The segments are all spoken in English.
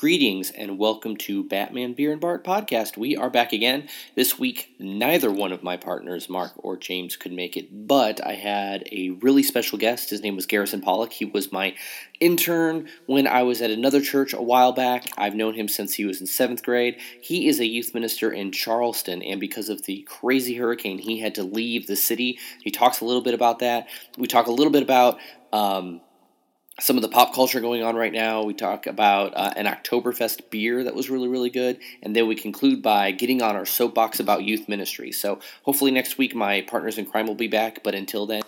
Greetings and welcome to Batman Beer and Bart podcast. We are back again. This week, neither one of my partners, Mark or James, could make it, but I had a really special guest. His name was Garrison Pollock. He was my intern when I was at another church a while back. I've known him since he was in seventh grade. He is a youth minister in Charleston, and because of the crazy hurricane, he had to leave the city. He talks a little bit about that. We talk a little bit about. Um, some of the pop culture going on right now. We talk about uh, an Oktoberfest beer that was really, really good. And then we conclude by getting on our soapbox about youth ministry. So hopefully next week my partners in crime will be back. But until then.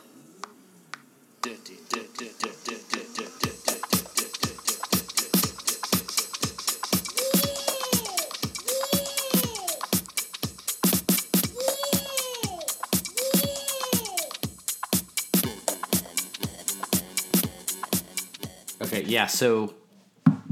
Yeah, so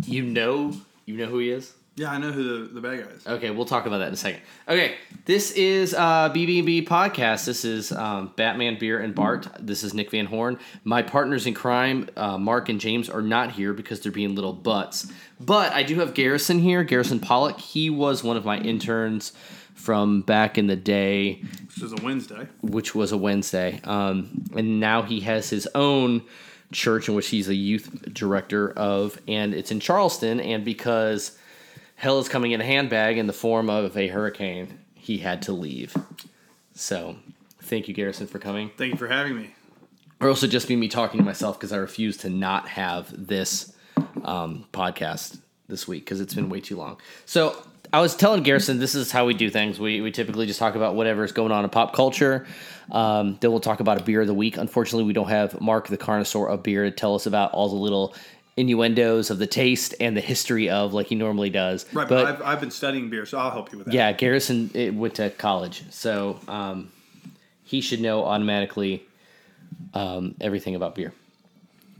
you know you know who he is? Yeah, I know who the, the bad guy is. Okay, we'll talk about that in a second. Okay, this is uh, BB&B Podcast. This is um, Batman, Beer, and Bart. This is Nick Van Horn. My partners in crime, uh, Mark and James, are not here because they're being little butts. But I do have Garrison here, Garrison Pollock. He was one of my interns from back in the day, Which is a Wednesday. which was a Wednesday. Um, and now he has his own church in which he's a youth director of, and it's in Charleston. And because hell is coming in a handbag in the form of a hurricane, he had to leave. So, thank you, Garrison, for coming. Thank you for having me. Or also just be me talking to myself because I refuse to not have this um, podcast this week because it's been way too long. So I was telling Garrison this is how we do things. We, we typically just talk about whatever's going on in pop culture. Um, then we'll talk about a beer of the week. Unfortunately, we don't have Mark the Carnosaur of beer to tell us about all the little innuendos of the taste and the history of like he normally does. Right, but, I've, I've been studying beer, so I'll help you with that. Yeah, Garrison it went to college, so um, he should know automatically um, everything about beer.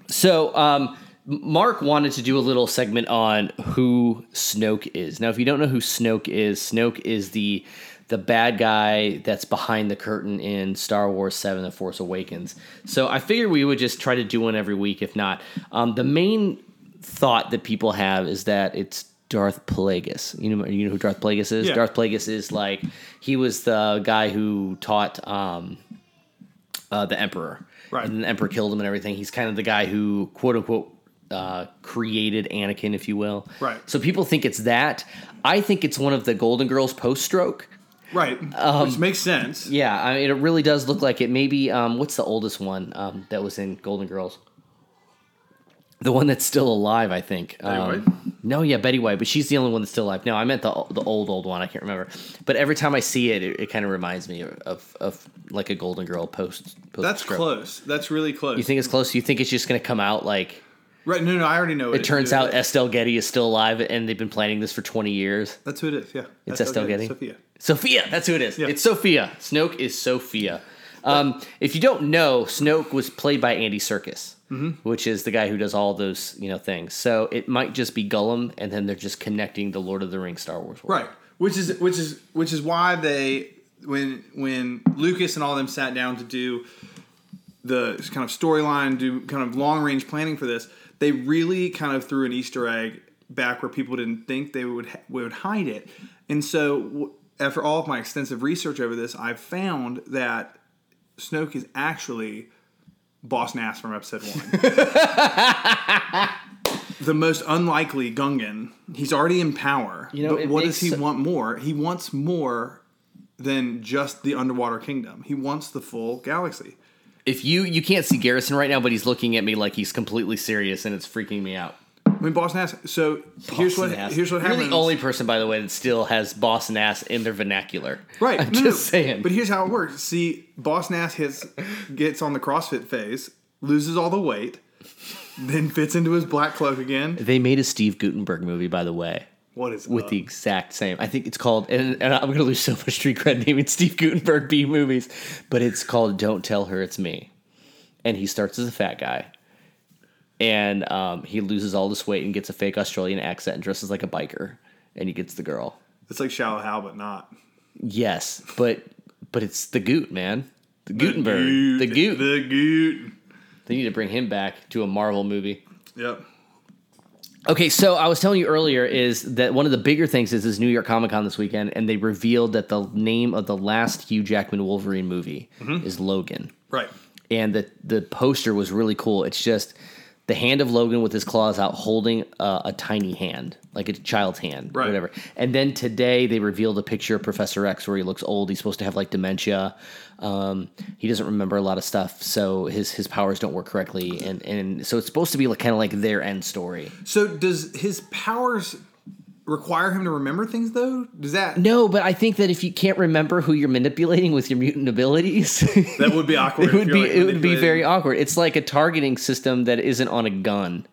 So um, Mark wanted to do a little segment on who Snoke is. Now, if you don't know who Snoke is, Snoke is the the bad guy that's behind the curtain in Star Wars Seven: The Force Awakens. So I figured we would just try to do one every week. If not, um, the main thought that people have is that it's Darth Plagueis. You know, you know who Darth Plagueis is. Yeah. Darth Plagueis is like he was the guy who taught um, uh, the Emperor, Right. And the Emperor killed him and everything. He's kind of the guy who quote unquote uh, created Anakin, if you will. Right. So people think it's that. I think it's one of the Golden Girls post stroke. Right, Um, which makes sense. Yeah, I mean, it really does look like it. Maybe um, what's the oldest one um, that was in Golden Girls? The one that's still alive, I think. Betty Um, White? No, yeah, Betty White, but she's the only one that's still alive. No, I meant the the old old one. I can't remember. But every time I see it, it, it kind of reminds me of, of of like a Golden Girl post. post That's stroke. close. That's really close. You think it's close? You think it's just going to come out like? Right? No, no, I already know. It turns out Estelle Getty is still alive, and they've been planning this for twenty years. that's who it is. Yeah, It's That's Estelle Getty? Sophia. Sophia, that's who it is. Yeah. It's Sophia. Snoke is Sophia. Um, if you don't know, Snoke was played by Andy Serkis, which is the guy who does all those you know things. So it might just be Gollum, and then they're just connecting the Lord of the Rings Star Wars world. Right, which is which is which is why they when when Lucas and all of them sat down to do the kind of storyline, do kind of long range planning for this, they really kind of threw an Easter egg back where people didn't think they would would hide it, and so after all of my extensive research over this, I've found that Snoke is actually Boss Nass from episode one. the most unlikely Gungan. He's already in power. You know, but what does he so- want more? He wants more than just the underwater kingdom. He wants the full galaxy. If you you can't see Garrison right now, but he's looking at me like he's completely serious, and it's freaking me out. I mean, Boss Nass. So here's what ass. here's what You're happens. the only person, by the way, that still has Boston ass in their vernacular. right? I'm no, just no. saying. But here's how it works. See, Boss Nass hits gets on the CrossFit phase, loses all the weight, then fits into his black cloak again. they made a Steve Guttenberg movie, by the way. What is with up? the exact same. I think it's called, and, and I'm going to lose so much street cred naming Steve Guttenberg B movies, but it's called "Don't Tell Her It's Me," and he starts as a fat guy, and um, he loses all this weight and gets a fake Australian accent and dresses like a biker, and he gets the girl. It's like Shallow Hal, but not. Yes, but but it's the Goot man, the Guttenberg, the Goot. The Goot. They need to bring him back to a Marvel movie. Yep. Okay, so I was telling you earlier is that one of the bigger things is this New York Comic Con this weekend, and they revealed that the name of the last Hugh Jackman Wolverine movie mm-hmm. is Logan, Right. and the the poster was really cool. It's just the hand of Logan with his claws out, holding a, a tiny hand, like a child's hand, Right. whatever. And then today they revealed a picture of Professor X where he looks old. He's supposed to have like dementia. Um, he doesn't remember a lot of stuff, so his his powers don't work correctly, and and so it's supposed to be like kind of like their end story. So does his powers require him to remember things though? Does that No, but I think that if you can't remember who you're manipulating with your mutant abilities, that would be awkward? it would be like, it would be very awkward. It's like a targeting system that isn't on a gun.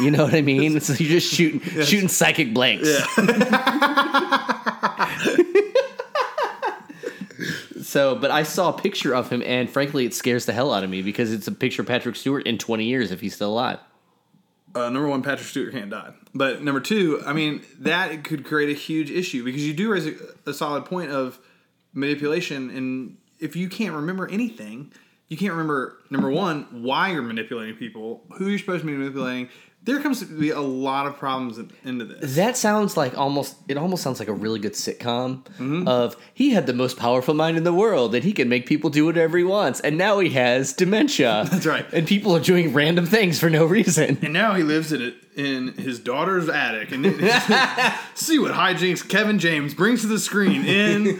You know what I mean? so you're just shooting shooting psychic blanks. so, but I saw a picture of him, and frankly, it scares the hell out of me because it's a picture of Patrick Stewart in 20 years if he's still alive. Uh, number one, Patrick Stewart can't die. But number two, I mean, that could create a huge issue because you do raise a, a solid point of manipulation. And if you can't remember anything, you can't remember, number one, why you're manipulating people, who you're supposed to be manipulating. There comes to be a lot of problems in- into this. That sounds like almost it almost sounds like a really good sitcom Mm-hmm. of he had the most powerful mind in the world and he can make people do whatever he wants and now he has dementia. That's right. And people are doing random things for no reason. And now he lives in it in his daughter's attic, and see what hijinks Kevin James brings to the screen in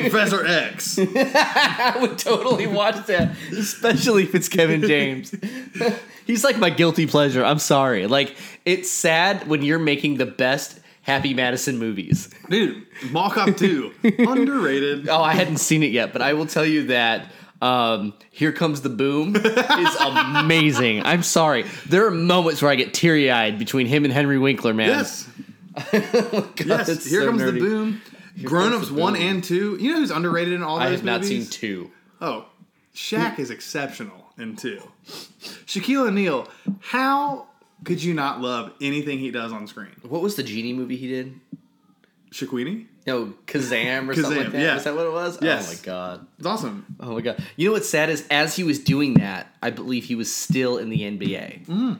Professor X. I would totally watch that, especially if it's Kevin James. He's like my guilty pleasure. I'm sorry. Like it's sad when you're making the best Happy Madison movies. Dude, Mall Cop 2, underrated. Oh, I hadn't seen it yet, but I will tell you that um, Here Comes the Boom is amazing. I'm sorry. There are moments where I get teary eyed between him and Henry Winkler, man. Yes, God, yes. Here so comes the nerdy. boom. Grown Ups 1 boom. and 2. You know who's underrated in all those I have not seen movies? two. Oh, Shaq is exceptional in 2. Shaquille O'Neal, how could you not love anything he does on screen? What was the genie movie he did? Shaquini? No, Kazam or something like that. yeah. Was that what it was? Yes. Oh my god. It's awesome. Oh my god! You know what's sad is as he was doing that, I believe he was still in the NBA, mm.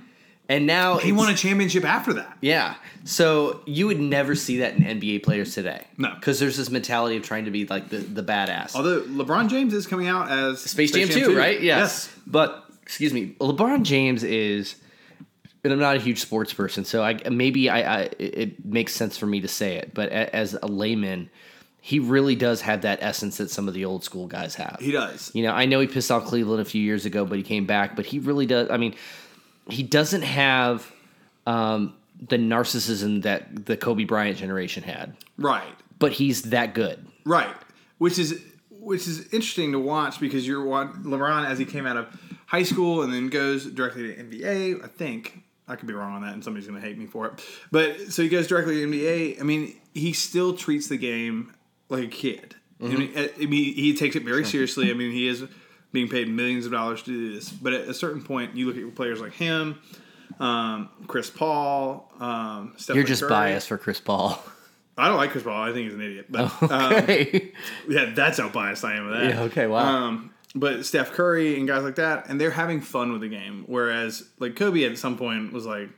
and now He won a championship after that. Yeah, so you would never see that in NBA players today. No. because there's this mentality of trying to be like the the badass. Although LeBron James is coming out as Space, Jam, 2, right? Yes. Yes. But excuse me, LeBron James is, and I'm not a huge sports person, so I maybe I, I it makes sense for me to say it, but a, as a layman, he really does have that essence that some of the old school guys have. He does. You know, I know he pissed off Cleveland a few years ago, but he came back. But he really does. I mean, he doesn't have um, the narcissism that the Kobe Bryant generation had, Right. but he's that good. Right. Which is which is interesting to watch because you're LeBron as he came out of high school and then goes directly to NBA. I think I could be wrong on that, and somebody's going to hate me for it. But so he goes directly to NBA. I mean, he still treats the game like a kid. I, mean, I mean, he takes it very seriously. I mean, he is being paid millions of dollars to do this. But at a certain point, you look at players like him, um, Chris Paul, um, You're just Curry. biased for Chris Paul. I don't like Chris Paul. I think he's an idiot. But um, okay. yeah, that's how biased I am with that. Yeah, okay, wow. Um, but Steph Curry and guys like that, and they're having fun with the game. Whereas, like Kobe at some point was like,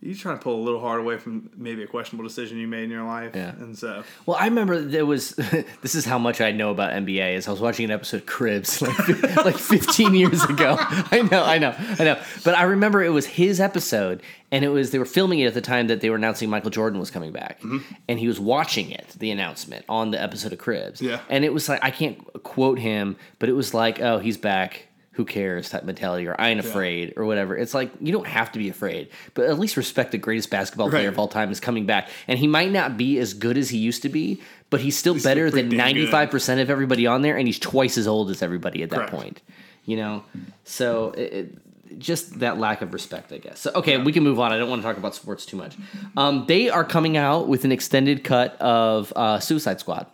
"You trying to pull a little hard away from maybe a questionable decision you made in your life." Yeah. And so, Well, I remember there was. this is how much I know about NBA. Is I was watching an episode of Cribs like, like 15 years ago. I know, I know, I know. But I remember it was his episode, and it was they were filming it at the time that they were announcing Michael Jordan was coming back, mm-hmm. and he was watching it, the announcement on the episode of Cribs. Yeah. And it was like I can't quote him, but it was like, oh, he's back. Who cares? Type mentality, or I ain't afraid, or whatever. It's like you don't have to be afraid, but at least respect the greatest basketball player of all time is coming back, and he might not be as good as he used to be, but he's still still better than ninety five percent of everybody on there, and he's twice as old as everybody at that Correct. point. You know, so it, it, just that lack of respect, I guess. So okay, we can move on. I don't want to talk about sports too much. Um, they are coming out with an extended cut of uh, Suicide Squad.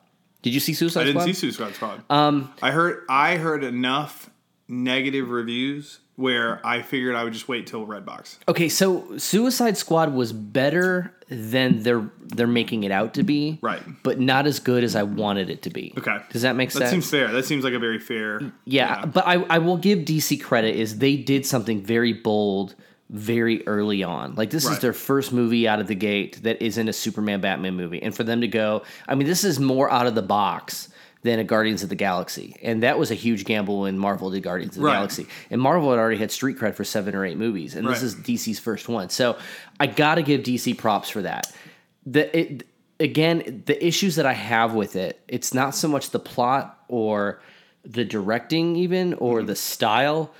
Did you see Suicide Squad? I didn't Squad? see Suicide Squad. Um, I heard I heard enough negative reviews where I figured I would just wait till Redbox. Okay, so Suicide Squad was better than they're they're making it out to be, Right. But not as good as I wanted it to be. Okay, does that make sense? That seems fair. That seems like a very fair. yeah, but I, I will give DC credit is they did something very bold very early on. Like this is their first movie out of the gate that isn't a Superman Batman movie. And for them to go, I mean, this is more out of the box than a Guardians of the Galaxy. And that was a huge gamble when Marvel did Guardians of the Right. Galaxy. And Marvel had already had street cred for seven or eight movies. And this is DC's first one. So I got to give DC props for that. The it, again, the issues that I have with it, it's not so much the plot or the directing even or Mm-hmm. the style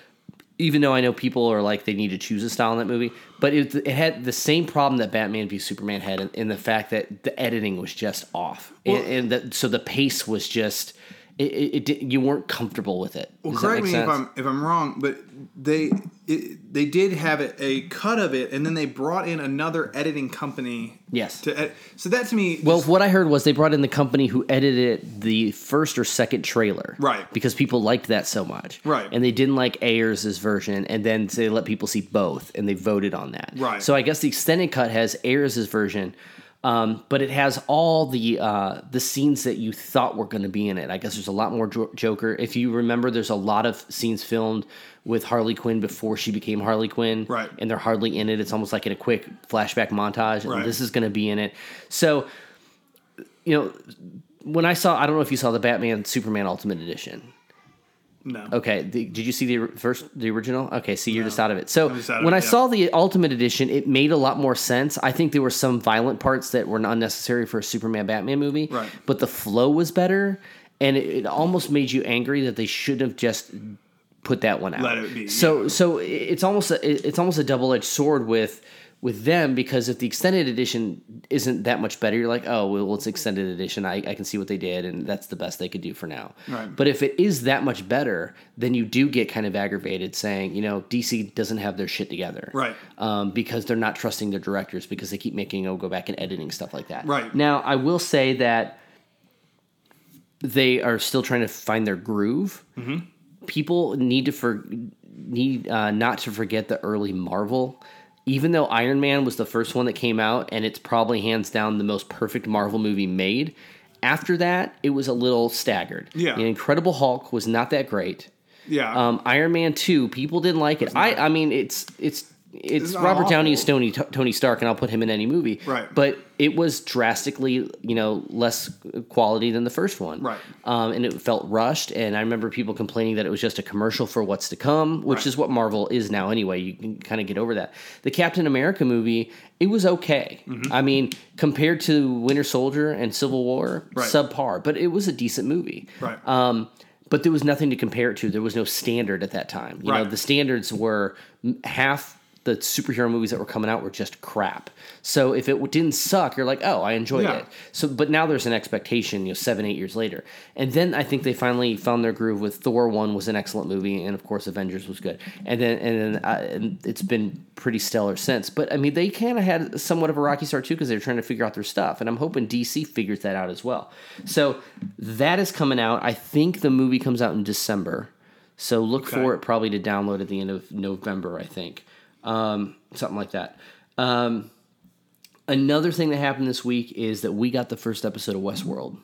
even though I know people are like they need to choose a style in that movie, but it, it had the same problem that Batman v Superman had in, in the fact that the editing was just off, Well- and, and that so the pace was just it, it, it you weren't comfortable with it. Well, Does that correct me sense? if I'm if I'm wrong, but they it, they did have it, a cut of it, and then they brought in another editing company. Yes. To so that to me, Well, what I heard was they brought in the company who edited the first or second trailer, Right. Because people liked that so much, Right. And they didn't like Ayer's version, and then they let people see both, and they voted on that, Right. So I guess the extended cut has Ayer's version, um, but it has all the uh, the scenes that you thought were going to be in it. I guess there's a lot more Joker. If you remember, there's a lot of scenes filmed with Harley Quinn before she became Harley Quinn, Right. And they're hardly in it. It's almost like in a quick flashback montage. And Right. this is going to be in it. So you know, when I saw, I don't know if you saw the Batman Superman Ultimate Edition. No. Okay, the, did you see the first, the original? Okay, see, you're just out of it. So I'm just out of when it, I yeah. saw the Ultimate Edition, it made a lot more sense. I think there were some violent parts that were unnecessary for a Superman Batman movie, Right. But the flow was better, and it, it almost made you angry that they should have just put that one out. Let it be, So so it's almost a, it's almost a double edged sword with with them because if the extended edition isn't that much better, you're like, oh well, it's extended edition. I, I can see what they did, and that's the best they could do for now. Right. But if it is that much better, then you do get kind of aggravated, saying, you know, DC doesn't have their shit together, Right. Um, because they're not trusting their directors because they keep making oh go back and editing stuff like that. Right. Now, I will say that they are still trying to find their groove. Mm-hmm. People need to for need uh, not to forget the early Marvel. Even though Iron Man was the first one that came out, and it's probably hands down the most perfect Marvel movie made. After that, it was a little staggered. Yeah. The Incredible Hulk was not that great. Yeah. Um, Iron Man two, people didn't like it. I, I mean, it's it's it's Robert Downey awful. as Tony Tony Stark, and I'll put him in any movie. Right. But it was drastically, you know, less quality than the first one. Right. Um, and it felt rushed. And I remember people complaining that it was just a commercial for what's to come, which Right. is what Marvel is now anyway. You can kind of get over that. The Captain America movie, it was okay. Mm-hmm. I mean, compared to Winter Soldier and Civil War, Right. subpar, but it was a decent movie. Right. Um, but there was nothing to compare it to. There was no standard at that time. You know, the standards were half the superhero movies that were coming out were just crap. So if it didn't suck, you're like, oh, I enjoyed Yeah. it. So, but now there's an expectation. You know, seven, eight years later, and then I think they finally found their groove with Thor. One was an excellent movie, and of course, Avengers was good. And then, and then uh, and it's been pretty stellar since. But I mean, they kind of had somewhat of a rocky start too because they were trying to figure out their stuff, and I'm hoping DC figures that out as well. So that is coming out. I think the movie comes out in December. So look Okay. for it probably to download at the end of November, I think. Um, something like that. Um, another thing that happened this week is that we got the first episode of Westworld.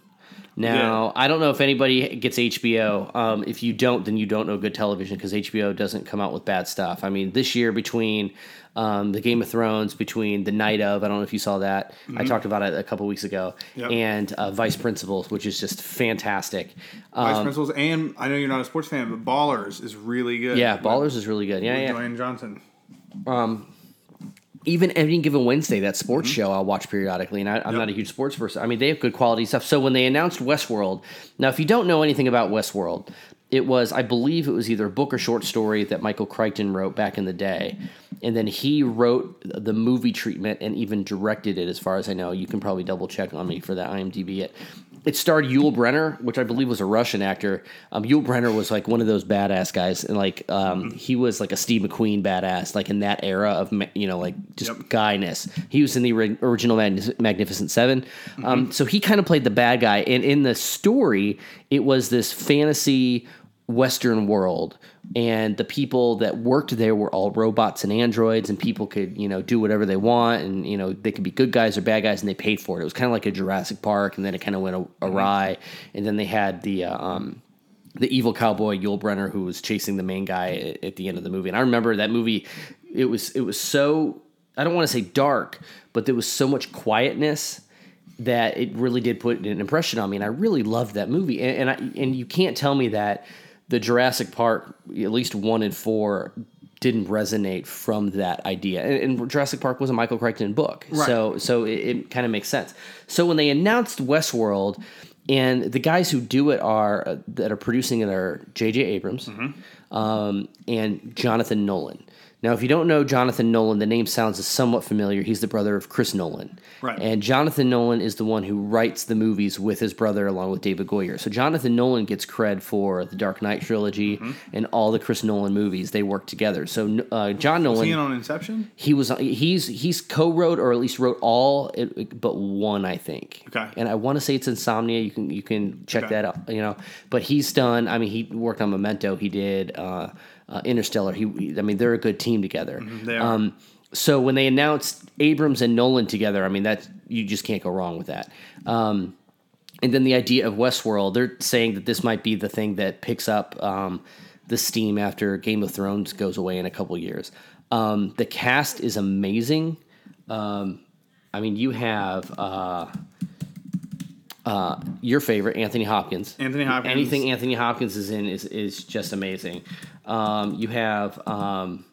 Now, I don't know if anybody gets HBO. Um, if you don't, then you don't know good television because HBO doesn't come out with bad stuff. I mean, this year between um, the Game of Thrones, between the Night of, I don't know if you saw that. I talked about it a couple weeks ago, Yep. and uh, Vice Principals, which is just fantastic. Vice Um, Principals, and I know you're not a sports fan, but Ballers is really good. yeah, Ballers is really good. Yeah, yeah. Dwayne Johnson. Um, even any given Wednesday, that sports mm-hmm. show I'll watch periodically, and I, I'm not a huge sports person. I mean, they have good quality stuff. So when they announced Westworld, now if you don't know anything about Westworld, it was I believe it was either a book or short story that Michael Crichton wrote back in the day, and then he wrote the movie treatment and even directed it. As far as I know, you can probably double check on me for that IMDb it. It starred Yul Brynner, which I believe was a Russian actor. Um, Yul Brynner was like one of those badass guys, and like um, he was like a Steve McQueen badass, like in that era of you know like just Yep. guyness. He was in the ori- original Magni- Magnificent 7 Mm-hmm. Um, so he kind of played the bad guy, and in the story, it was this fantasy Western world, and the people that worked there were all robots and androids, and people could you know do whatever they want, and you know they could be good guys or bad guys, and they paid for it. It was kind of like a Jurassic Park, and then it kind of went a- awry, and then they had the uh, um, the evil cowboy Yul Brynner who was chasing the main guy at, at the end of the movie. And I remember that movie. It was it was so I don't want to say dark, but there was so much quietness that it really did put an impression on me, and I really loved that movie. And, and I and you can't tell me that the Jurassic Park, at least one and four, didn't resonate from that idea. And, and Jurassic Park was a Michael Crichton book, Right. so so it, it kind of makes sense. So when they announced Westworld, and the guys who do it are uh, that are producing it are J.J. Abrams Mm-hmm. um, and Jonathan Nolan. Now, if you don't know Jonathan Nolan, the name sounds somewhat familiar. He's the brother of Chris Nolan. Right. And Jonathan Nolan is the one who writes the movies with his brother along with David Goyer. So Jonathan Nolan gets cred for the Dark Knight trilogy Mm-hmm. and all the Chris Nolan movies. They work together. So uh, John Nolan Seeing on Inception. he was he's he's co-wrote or at least wrote all but one I think. Okay. And I want to say it's Insomnia. You can you can check Okay. that out. You know, but he's done. I mean, he worked on Memento. He did uh, uh, Interstellar. He, he- I mean, they're a good team together. Mm-hmm. they are. Um, so when they announced Abrams and Nolan together, I mean that you just can't go wrong with that. Um, and then the idea of Westworld, they're saying that this might be the thing that picks up um, the steam after Game of Thrones goes away in a couple years. Um, the cast is amazing. Um, I mean, you have uh, uh, your favorite, Anthony Hopkins. Anthony Hopkins. Anything Anthony Hopkins is in is is just amazing. Um, you have. Um,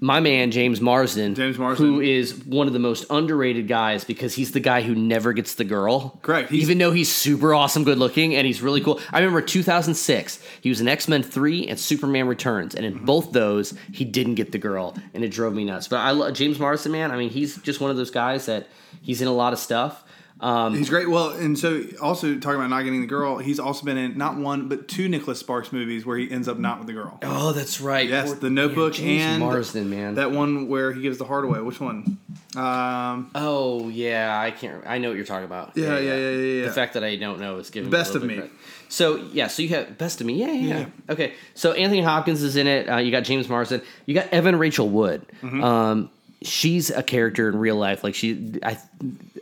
my man James Marsden, James Marsden. who is one of the most underrated guys because he's the guy who never gets the girl. Correct. He's- Even though he's super awesome, good looking, and he's really cool. I remember 2006. He was in X Men Three and Superman Returns, and in Mm-hmm. both those, he didn't get the girl, and it drove me nuts. But I love James Marsden, man. I mean, he's just one of those guys that he's in a lot of stuff. Um, He's great. Well, and so also talking about not getting the girl, he's also been in not one but two Nicholas Sparks movies where he ends up not with the girl. oh, that's right. Yes, Poor- The Notebook James and Marsden, man. That one where he gives the heart away. Which one? Um, Oh yeah, I can't. I know what you're talking about. Yeah, yeah, yeah, yeah, yeah. The fact that I don't know is giving Best me of Me. credit. So yeah, so you have best of me. Yeah, yeah. yeah. Yeah. Okay, so Anthony Hopkins is in it. Uh, you got James Marsden. You got Evan Rachel Wood. Mm-hmm. Um, she's a character in real life. Like she, I,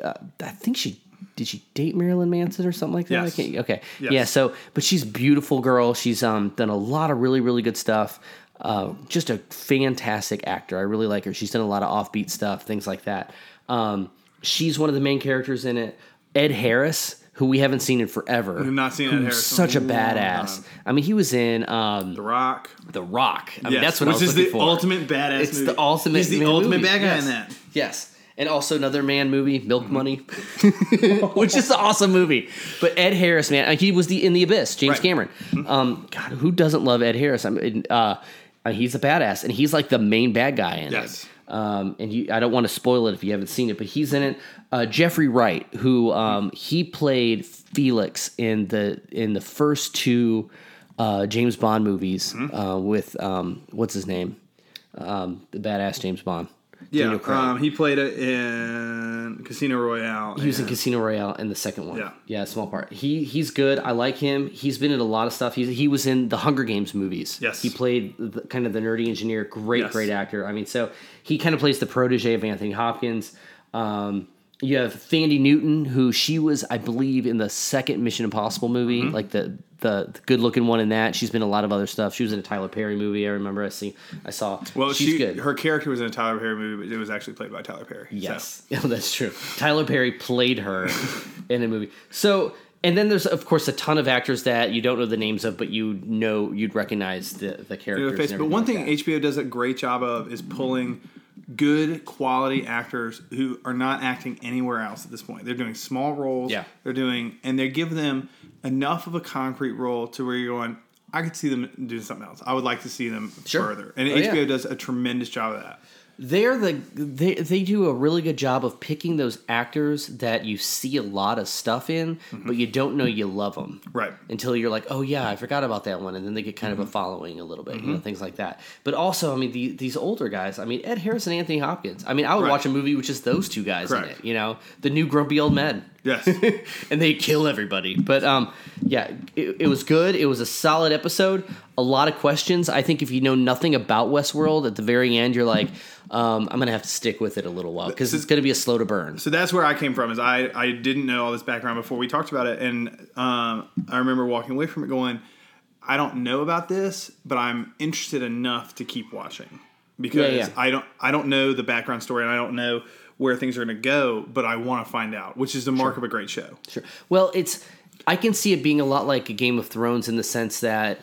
uh, I think she. Did she date Marilyn Manson or something like that? Yes. I can't, okay. Yes. Yeah. So, but she's a beautiful girl. She's um, done a lot of really, really good stuff. Uh, just a fantastic actor. I really like her. She's done a lot of offbeat stuff, things like that. Um, she's one of the main characters in it. Ed Harris, who we haven't seen in forever. We've not seen Ed who's Such a badass. I mean, he was in um, the Rock. The Rock. I mean, that's what which I was is looking the for. ultimate badass. It's movie. the ultimate. He's the ultimate movie. bad guy yes. in that. Yes. And also another man movie, Milk Money, which is an awesome movie. But Ed Harris, man, he was the in the abyss. James Right. Cameron. Um, God, who doesn't love Ed Harris? I mean, uh, uh, he's a badass, and he's like the main bad guy in Yes. it. Um, and you, I don't want to spoil it if you haven't seen it, but he's in it. Uh, Jeffrey Wright, who um, he played Felix in the in the first two uh, James Bond movies Mm-hmm. uh, with um, what's his name, um, the badass James Bond. Yeah, um, he played it in Casino Royale. He was in Casino Royale in the second one. Yeah. yeah, small part. He he's good. I like him. He's been in a lot of stuff. He's, he was in the Hunger Games movies. Yes. he played the, kind of the nerdy engineer. Great, Yes. great actor. I mean, so he kind of plays the protege of Anthony Hopkins. Um, you have Thandie Newton, who she was, I believe, in the second Mission Impossible movie, Mm-hmm. like the the, the good looking one in that. She's been in a lot of other stuff. She was in a Tyler Perry movie. I remember I see I saw. Well, she's she good. her character was in a Tyler Perry movie, but it was actually played by Tyler Perry. so. Yes, yeah, that's true. Tyler Perry played her in a movie. So, and then there's of course a ton of actors that you don't know the names of, but you know you'd recognize the the You know, characters. face- but one everything thing that. HBO does a great job of is pulling good quality actors who are not acting anywhere else at this point. They're doing small roles. Yeah. They're doing and they give them enough of a concrete role to where you're going, I could see them doing something else. I would like to see them Sure. further. And Oh, yeah. HBO does a tremendous job of that. They're the they they do a really good job of picking those actors that you see a lot of stuff in, but you don't know you love them. Mm-hmm. Right. until you're like, oh yeah, I forgot about that one, and then they get kind Mm-hmm. of a following a little bit, you know, things like that. But also, I mean, the, these older guys, I mean, Ed Harris and Anthony Hopkins. I mean, I would Right. watch a movie with just those two guys in it, you know, the new grumpy old men. Yes. and they kill everybody. But um, yeah, it, it was good. It was a solid episode. A lot of questions. I think if you know nothing about Westworld, at the very end, you're like, um, I'm gonna have to stick with it a little while because it's gonna be a slow to burn. So that's where I came from. Is I I didn't know all this background before we talked about it, and um, I remember walking away from it going, I don't know about this, but I'm interested enough to keep watching because Yeah, yeah. I don't I don't know the background story and I don't know where things are going to go, but I want to find out, which is the mark of a great show. Sure. Well, it's I can see it being a lot like a Game of Thrones in the sense that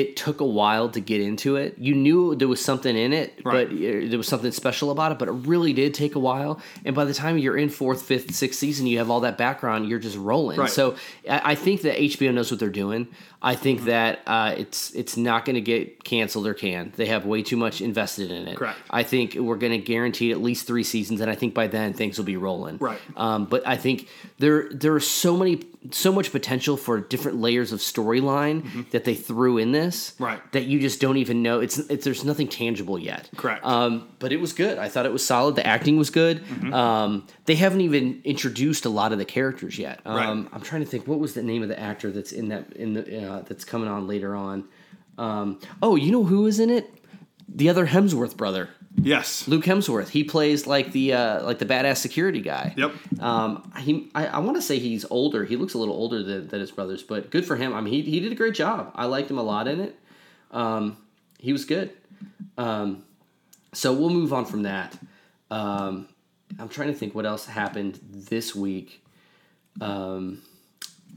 it took a while to get into it. You knew there was something in it, Right. but uh, there was something special about it. But it really did take a while. And by the time you're in fourth, fifth, sixth season, you have all that background. You're just rolling. Right. So I I think that HBO knows what they're doing. I think Mm-hmm. that uh, it's it's not going to get canceled or canned. They have way too much invested in it. Correct. I think we're going to guarantee at least three seasons, and I think by then things will be rolling. Right. Um, but I think there there are so many so much potential for different layers of storyline that they threw in this. Mm-hmm. Right. That you just don't even know. It's, it's there's nothing tangible yet. Correct. Um, but it was good. I thought it was solid. The acting was good. Mm-hmm. Um, they haven't even introduced a lot of the characters yet. Um, Right. I'm trying to think. What was the name of the actor that's in that in the uh, that's coming on later on? Um, oh, you know who is in it? The other Hemsworth brother. Yes. Luke Hemsworth. He plays like the uh, like the badass security guy. Yep. Um, he I, I want to say he's older. He looks a little older than, than his brothers, but good for him. I mean, he he did a great job. I liked him a lot in it. Um, he was good. Um, so we'll move on from that. Um, I'm trying to think what else happened this week. Um,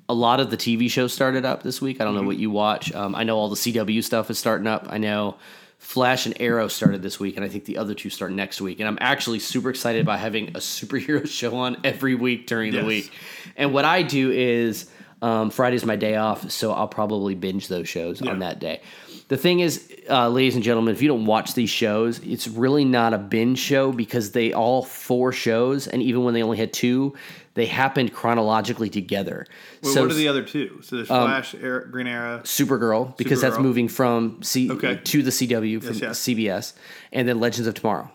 a lot of the TV shows started up this week. I don't know what you watch. Um, I know all the CW stuff is starting up. I know Flash and Arrow started this week, and I think the other two start next week. And I'm actually super excited about having a superhero show on every week during the week. And what I do is um, Friday's my day off, so I'll probably binge those shows Yeah. on that day. The thing is, uh, ladies and gentlemen, if you don't watch these shows, it's really not a binge show because they all four shows, and even when they only had two, they happened chronologically together. Well, so what are the other two? So there's Um, Flash, Air, Green Arrow. Supergirl because that's moving from C Okay. to the CW from Yes, yes. CBS, and then Legends of Tomorrow.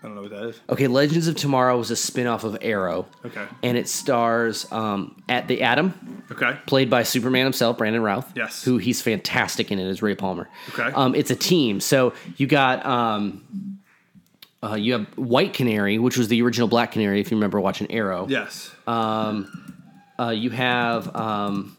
I don't know what that is. Okay, Legends of Tomorrow was a spin-off of Arrow. Okay. And it stars um, at the Atom, Okay. played by Superman himself, Brandon Routh. Yes. Who he's fantastic in it as Ray Palmer. Okay. Um, it's a team. So you got um, uh, you have White Canary, which was the original Black Canary, if you remember watching Arrow. Yes. Uh, you have um,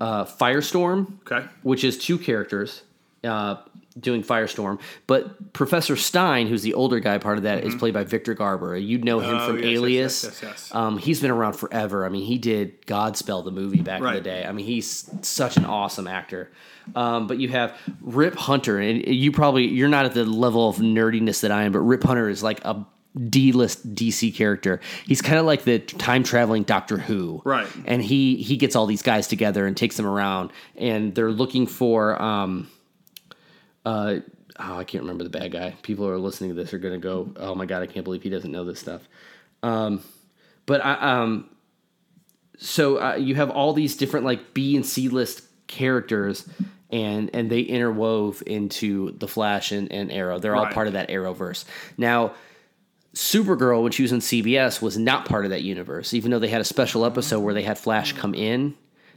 uh, Firestorm, Okay. which is two characters uh, doing Firestorm. But Professor Stein, who's the older guy, part of that is played by Victor Garber. You'd know him Mm-hmm. Oh, from yes, Alias. yes, yes, yes. Um, he's been around forever. I mean, he did Godspell, the movie, back in the day. I mean, he's such an awesome actor. Um, but you have Rip Hunter, and you probably you're not at the level of nerdiness that I am, but Rip Hunter is like a D-list DC character. He's kind of like the time traveling Doctor Who, Right. And he he gets all these guys together and takes them around, and they're looking for um, uh, oh, I can't remember the bad guy. People who are listening to this are gonna go, oh my god, I can't believe he doesn't know this stuff. Um, but I um, so uh, you have all these different like B and C list characters. And, and they interwove into the Flash and, and Arrow. They're all Right. part of that Arrowverse. Now, Supergirl, when she was on CBS, was not part of that universe. Even though they had a special episode where they had Flash come in,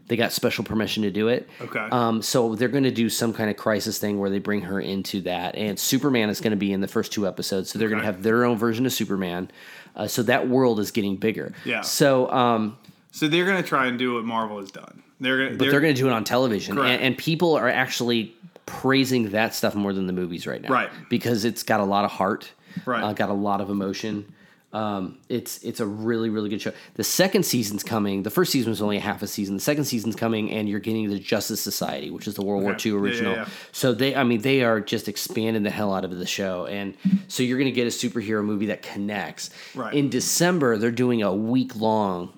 they got special permission to do it. Okay. Um, so they're going to do some kind of crisis thing where they bring her into that, and Superman is going to be in the first two episodes. So they're going to have their own version of Superman. Uh, so that world is getting bigger. Yeah. So, um, So they're gonna try and do what Marvel has done. They're gonna. but they're, going to do it on television, and, and people are actually praising that stuff more than the movies right now, Right. Because it's got a lot of heart, Right. Uh, got a lot of emotion. Um, it's it's a really really good show. The second season's coming. The first season was only a half a season. The second season's coming, and you're getting the Justice Society, which is the World War Okay. II Yeah, yeah, original. yeah. So they, I mean, they are just expanding the hell out of the show, and so you're going to get a superhero movie that connects. Right. In December, they're doing a week long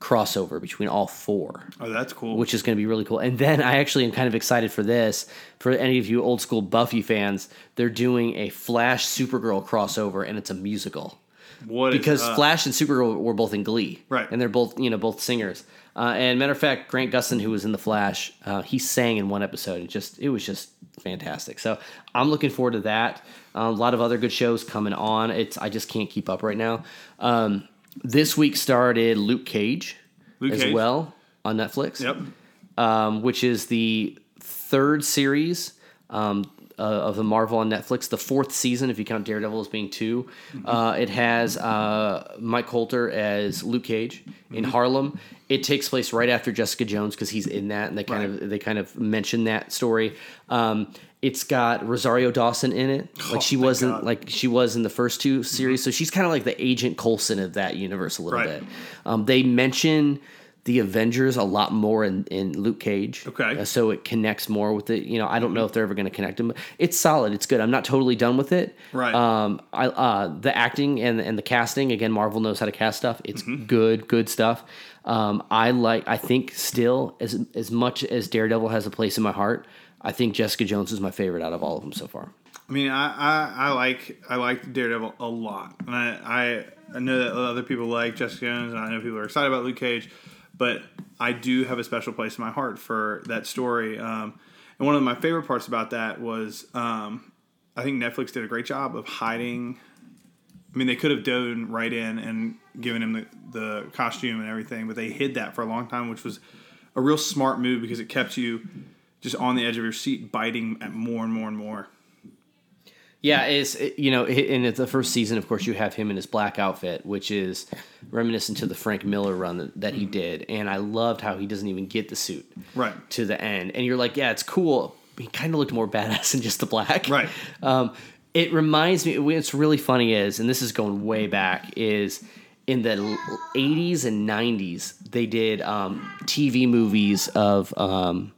crossover between all four oh, that's cool. which is going to be really cool. And then I actually am kind of excited for this. For any of you old school Buffy fans, they're doing a Flash Supergirl crossover, and it's a musical what is because up? Flash and Supergirl were both in Glee, Right. And they're both you know both singers. Uh, and matter of fact, Grant Gustin, who was in the Flash, uh, he sang in one episode. It just it was just fantastic. So I'm looking forward to that. Uh, a lot of other good shows coming on. It's I just can't keep up right now. Um, this week started Luke Cage Luke as Cage. well on Netflix Yep. um, which is the third series um, uh, of the Marvel on Netflix. The fourth season, if you count Daredevil as being 2 uh, it has uh, Mike Colter as Luke Cage in Harlem. It takes place right after Jessica Jones because he's in that, and they kind Right. of they kind of mention that story. Um, it's got Rosario Dawson in it, like Oh, she wasn't like she was in the first two series, so she's kind of like the Agent Coulson of that universe a little Right. bit. Um, they mention the Avengers a lot more in, in Luke Cage. Okay. Uh, so it connects more with it. You know, I don't know if they're ever going to connect them. It's solid. It's good. I'm not totally done with it. Right. Um, I uh, the acting and and the casting again. Marvel knows how to cast stuff. It's Mm-hmm. good, good stuff. Um, I like. I think still as as much as Daredevil has a place in my heart. I think Jessica Jones is my favorite out of all of them so far. I mean, I, I, I like I like Daredevil a lot, and I, I I know that other people like Jessica Jones, and I know people are excited about Luke Cage, but I do have a special place in my heart for that story. Um, and one of my favorite parts about that was um, I think Netflix did a great job of hiding. I mean, they could have dove right in and given him the, the costume and everything, but they hid that for a long time, which was a real smart move because it kept you just on the edge of your seat, biting at more and more and more. Yeah, it's you know in the first season, of course, you have him in his black outfit, which is reminiscent to the Frank Miller run that, that he did, and I loved how he doesn't even get the suit Right. to the end, and you're like, yeah, it's cool. He kind of looked more badass in just the black, Right. Um, it reminds me. What's really funny is, and this is going way back, is in the 80s and 90s they did um, TV movies of um,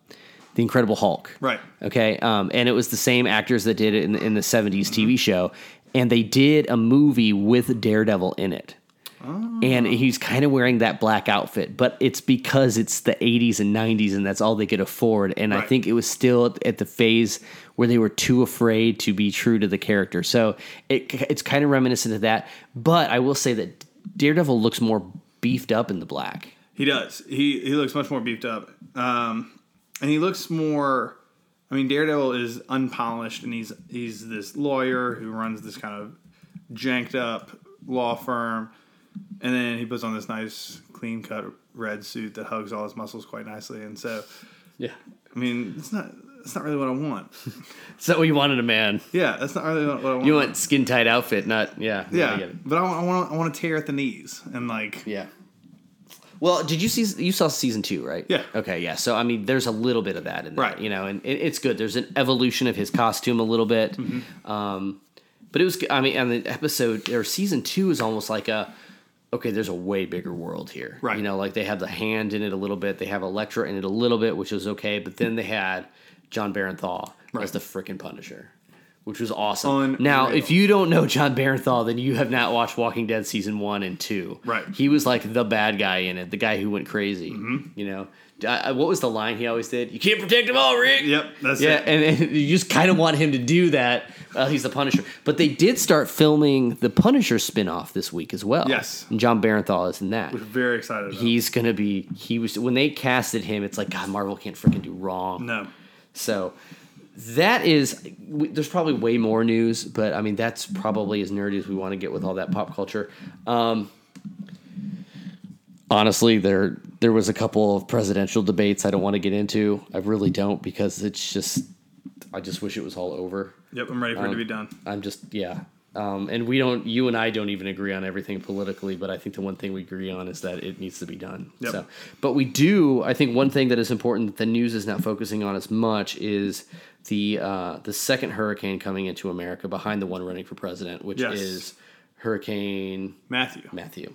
the Incredible Hulk, Right. Okay, um, and it was the same actors that did it in, in the '70s TV show, and they did a movie with Daredevil in it. And he's kind of wearing that black outfit, but it's because it's the 80s and 90s, and that's all they could afford. And I think it was still at the phase where they were too afraid to be true to the character. So it, it's kind of reminiscent of that. But I will say that Daredevil looks more beefed up in the black. He does. He he looks much more beefed up, um, and he looks more. I mean, Daredevil is unpolished, and he's he's this lawyer who runs this kind of janked up law firm, and then he puts on this nice clean cut red suit that hugs all his muscles quite nicely, and so Yeah. I mean, it's not that's not really what I want. Is that what you wanted a man? Yeah, that's not really what I want. You want skin tight outfit, not, yeah. I yeah, it. but I want I want to tear at the knees and like Yeah. Well, did you see? You saw season two, right? Yeah. Okay. Yeah. So I mean, there's a little bit of that in there, Right. You know, and it, it's good. There's an evolution of his costume a little bit. Mm-hmm. Um, but it was. I mean, and the episode or season two is almost like a. Okay, there's a way bigger world here. Right. You know, like they have the hand in it a little bit. They have Elektra in it a little bit, which was okay. But then they had Jon Bernthal as the freaking Punisher, which was awesome. Unreal. Now, if you don't know Jon Bernthal, then you have not watched Walking Dead season one and two. Right. He was like the bad guy in it, the guy who went crazy. Mm-hmm. You know, I, what was the line he always did? You can't protect them all, Rick. Yep, that's yeah, it. and, and you just kind of want him to do that. Well, he's the Punisher, but they did start filming the Punisher spinoff this week as well. Yes. and Jon Bernthal is in that. We're very excited. About. He's gonna be. He was when they casted him. It's like God, Marvel can't freaking do wrong. no. So that is there's probably way more news, but I mean that's probably as nerdy as we want to get with all that pop culture. Um, honestly, there there was a couple of presidential debates I don't want to get into. I really don't because it's just I just wish it was all over. Yep, I'm ready for it to be done. I'm just yeah. Um, and we don't, you and I don't even agree on everything politically, but I think the one thing we agree on is that it needs to be done. Yep. So, but we do, I think one thing that is important that the news is not focusing on as much is the uh, the second hurricane coming into America behind the one running for president, which Yes. is Hurricane Matthew. Matthew.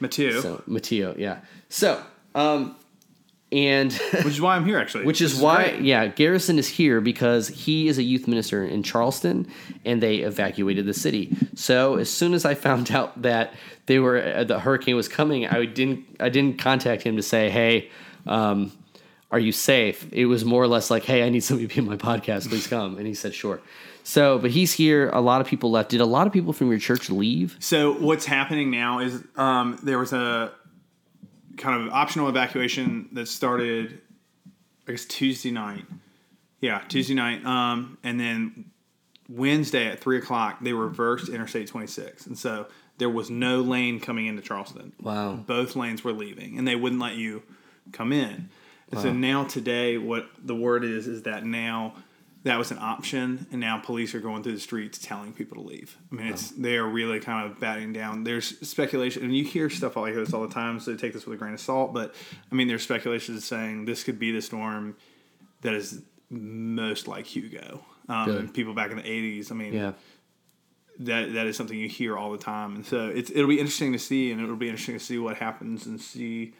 Matthew. So Mateo, yeah. So, um, and which is why I'm here, actually. which This is why great. yeah garrison is here because he is a youth minister in charleston and they evacuated the city so as soon as i found out that they were uh, the hurricane was coming i didn't i didn't contact him to say hey um, are you safe? It was more or less like hey i need somebody to be on my podcast. Please come. And he said sure. So but he's here. A lot of people left. Did a lot of people from your church leave? So what's happening now is um, there was a kind of optional evacuation that started, I guess Tuesday night. Yeah, Tuesday night, um, and then Wednesday at three o'clock they reversed Interstate 26, and so there was no lane coming into Charleston. Wow. both lanes were leaving, and they wouldn't let you come in. And so now today, what the word is is that now that was an option, and now police are going through the streets telling people to leave. I mean, it's they are really kind of batting down. There's speculation, and you hear stuff like this all the time, so take this with a grain of salt. But I mean, there's speculation saying this could be the storm that is most like Hugo. Um, people back in the '80s. I mean, Yeah. that that is something you hear all the time, and so it's it'll be interesting to see, and it'll be interesting to see what happens and see.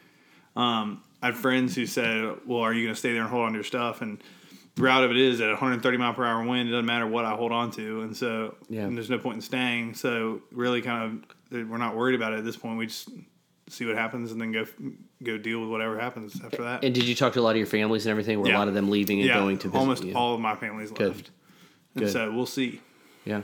Um, I had friends who said, "Well, are you going to stay there and hold on to your stuff?" And the route of it is, at 130 mile per hour wind, it doesn't matter what I hold on to, and so Yeah. and there's no point in staying. So really, kind of, we're not worried about it at this point. We just see what happens and then go go deal with whatever happens after that. And did you talk to a lot of your families and everything? Were a lot of them leaving and going to visit almost you? all of my family's Good. left, and Good. so we'll see. Yeah.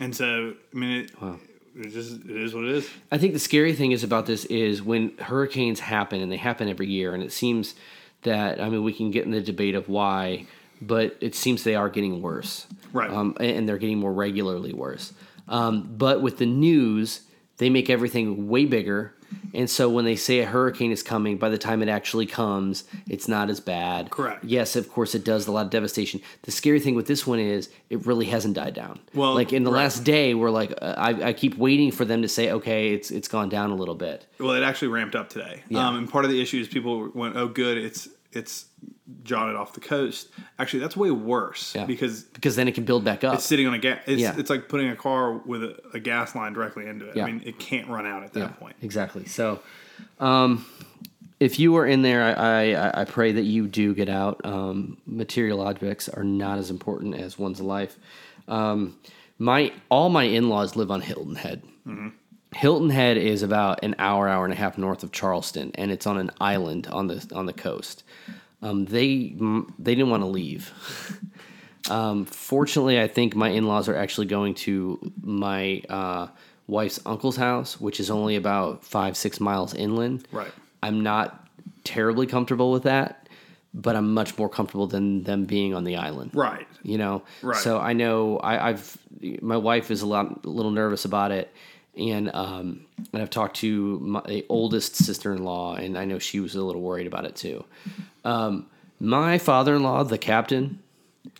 And so, I mean, it, Wow. It just it is what it is. I think the scary thing is about this is when hurricanes happen, and they happen every year, and it seems that I mean we can get in the debate of why, but it seems they are getting worse, Right. Um, and and they're getting more regularly worse. Um, but with the news, they make everything way bigger, and so when they say a hurricane is coming, by the time it actually comes, it's not as bad. Correct. Yes, of course it does a lot of devastation. The scary thing with this one is it really hasn't died down. Well, like in the right. last day, we're like, uh, I, I keep waiting for them to say, okay, it's it's gone down a little bit. Well, it actually ramped up today. Yeah. Um, and part of the issue is people went, "Oh, good, it's it's jotted off the coast." Actually, that's way worse Yeah. because because then it can build back up. it's sitting on a gas. It's, Yeah. it's like putting a car with a, a gas line directly into it. Yeah. I mean, it can't run out at that point. exactly. So, um, if you are in there, I, I I pray that you do get out. Um, material objects are not as important as one's life. Um, my all my in laws live on Hilton Head. Hilton Head is about an hour, hour and a half north of Charleston, and it's on an island on the on the coast. Um, they they didn't want to leave. Um, fortunately, I think my in laws are actually going to my uh, wife's uncle's house, which is only about five six miles inland. Right. I'm not terribly comfortable with that, but I'm much more comfortable than them being on the island Right. you know Right. so i know I, i've my wife is a lot a little nervous about it and um and i've talked to my oldest sister-in-law and i know she was a little worried about it too um my father-in-law the captain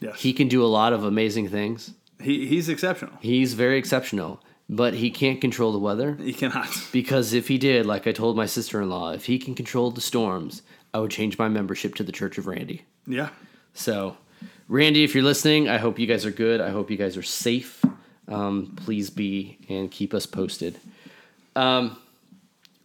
Yes. he can do a lot of amazing things he he's exceptional. he's very exceptional but he can't control the weather He cannot. because if he did like i told my sister-in-law if he can control the storms i would change my membership to the church of randy Yeah. so, Randy, if you're listening, I hope you guys are good. I hope you guys are safe. Um, please be and keep us posted. Um,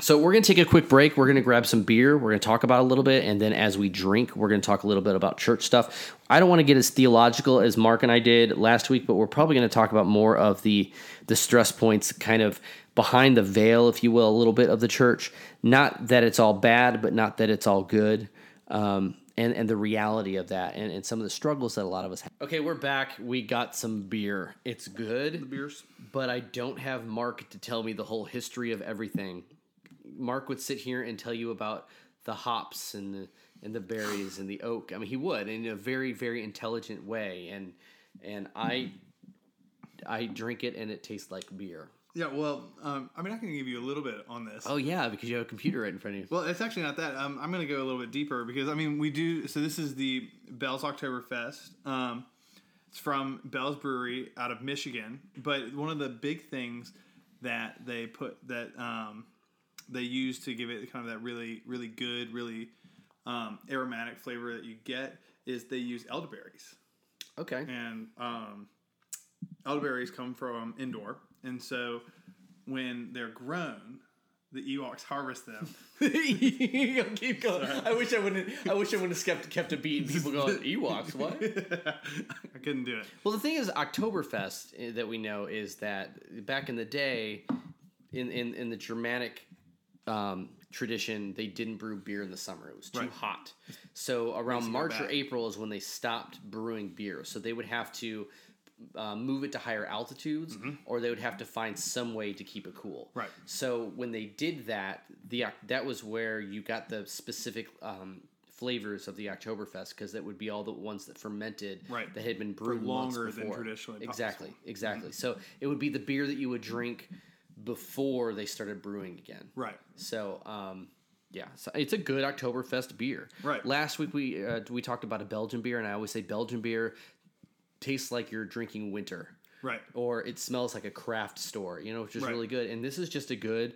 so, we're going to take a quick break. We're going to grab some beer. We're going to talk about a little bit. And then, as we drink, we're going to talk a little bit about church stuff. I don't want to get as theological as Mark and I did last week, but we're probably going to talk about more of the, the stress points kind of behind the veil, if you will, a little bit of the church. Not that it's all bad, but not that it's all good um, and and the reality of that, and, and some of the struggles that a lot of us have. Okay, we're back. We got some beer. It's good, The Beers. but I don't have Mark to tell me the whole history of everything. Mark would sit here and tell you about the hops and the and the berries and the oak. I mean, he would in a very very intelligent way, and and I I drink it and it tastes like beer. Yeah. Well, um, I mean, I can give you a little bit on this. Oh yeah, because you have a computer right in front of you. Well, it's actually not that. Um, I'm going to go a little bit deeper because I mean, we do. So this is the Bell's Oktoberfest. Um, it's from Bell's Brewery out of Michigan. But one of the big things that they put that um, they use to give it kind of that really, really good, really um, aromatic flavor that you get is they use elderberries Okay. and um, elderberries come from Endor, and so when they're grown, the Ewoks harvest them. keep going. I wish I wouldn't. I wish I wouldn't have kept kept a beat. And people going Ewoks. What? I couldn't do it. Well, the thing is, Oktoberfest eh, that we know is that back in the day, in in, in the Germanic um, tradition, they didn't brew beer in the summer. It was too Right. hot. So around Makes it go March or. April is when they stopped brewing beer. So they would have to. Uh, move it to higher altitudes, or they would have to find some way to keep it cool. Mm-hmm. Right. So when they did that, the that was where you got the specific um, flavors of the Oktoberfest because that would be all the ones that fermented Right. that had been brewed longer months than traditionally Exactly, possible. exactly. So it would be the beer that you would drink before they started brewing again. Right. So um, yeah, so it's a good Oktoberfest beer. Right. Last week we uh, we talked about a Belgian beer, and I always say Belgian beer tastes like you're drinking winter. Right. Or it smells like a craft store, you know, which is Right. really good. And this is just a good,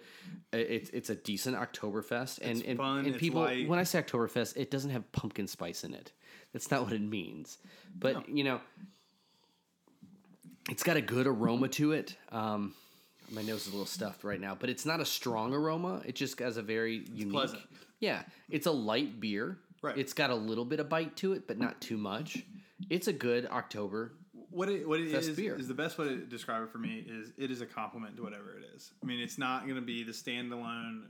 it's it's a decent Oktoberfest. And It's and, fun, and it's people, light. when I say Oktoberfest, it doesn't have pumpkin spice in it. That's not what it means. But you know, it's got a good aroma to it. Um, my nose is a little stuffed right now, but it's not a strong aroma. It just has a very unique. pleasant. Yeah, it's a light beer. Right. It's got a little bit of bite to it, but not too much. It's a good October. What it what it is beer. is the best way to describe it for me is it is a compliment to whatever it is. I mean, it's not going to be the standalone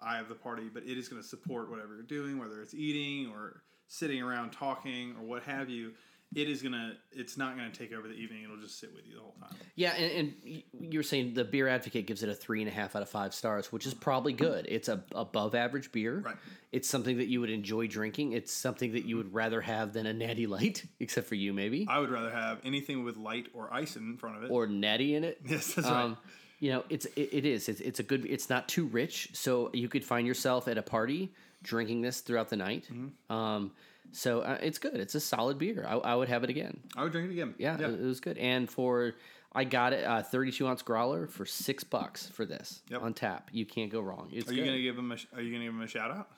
eye of the party, but it is going to support whatever you're doing, whether it's eating or sitting around talking or what have you. It is gonna. It's not gonna take over the evening. It'll just sit with you the whole time. Yeah, and, and you were saying the Beer Advocate gives it a three and a half out of five stars, which is probably good. It's a above average beer. Right. It's something that you would enjoy drinking. It's something that you would rather have than a Natty Light, except for you maybe, I would rather have anything with light or ice in front of it. or Natty in it. yes, that's Um, right. you know, it's it, it is. It's, it's a good. It's not too rich, so you could find yourself at a party drinking this throughout the night. Mm-hmm. Um, so uh, it's good. It's a solid beer. I, I would have it again. I would drink it again. Yeah, It, it was good. And for I got it uh, 32 ounce growler for six bucks for this Yep. on tap. You can't go wrong. It's Are you good. gonna give him a? Are you gonna give him a shout out?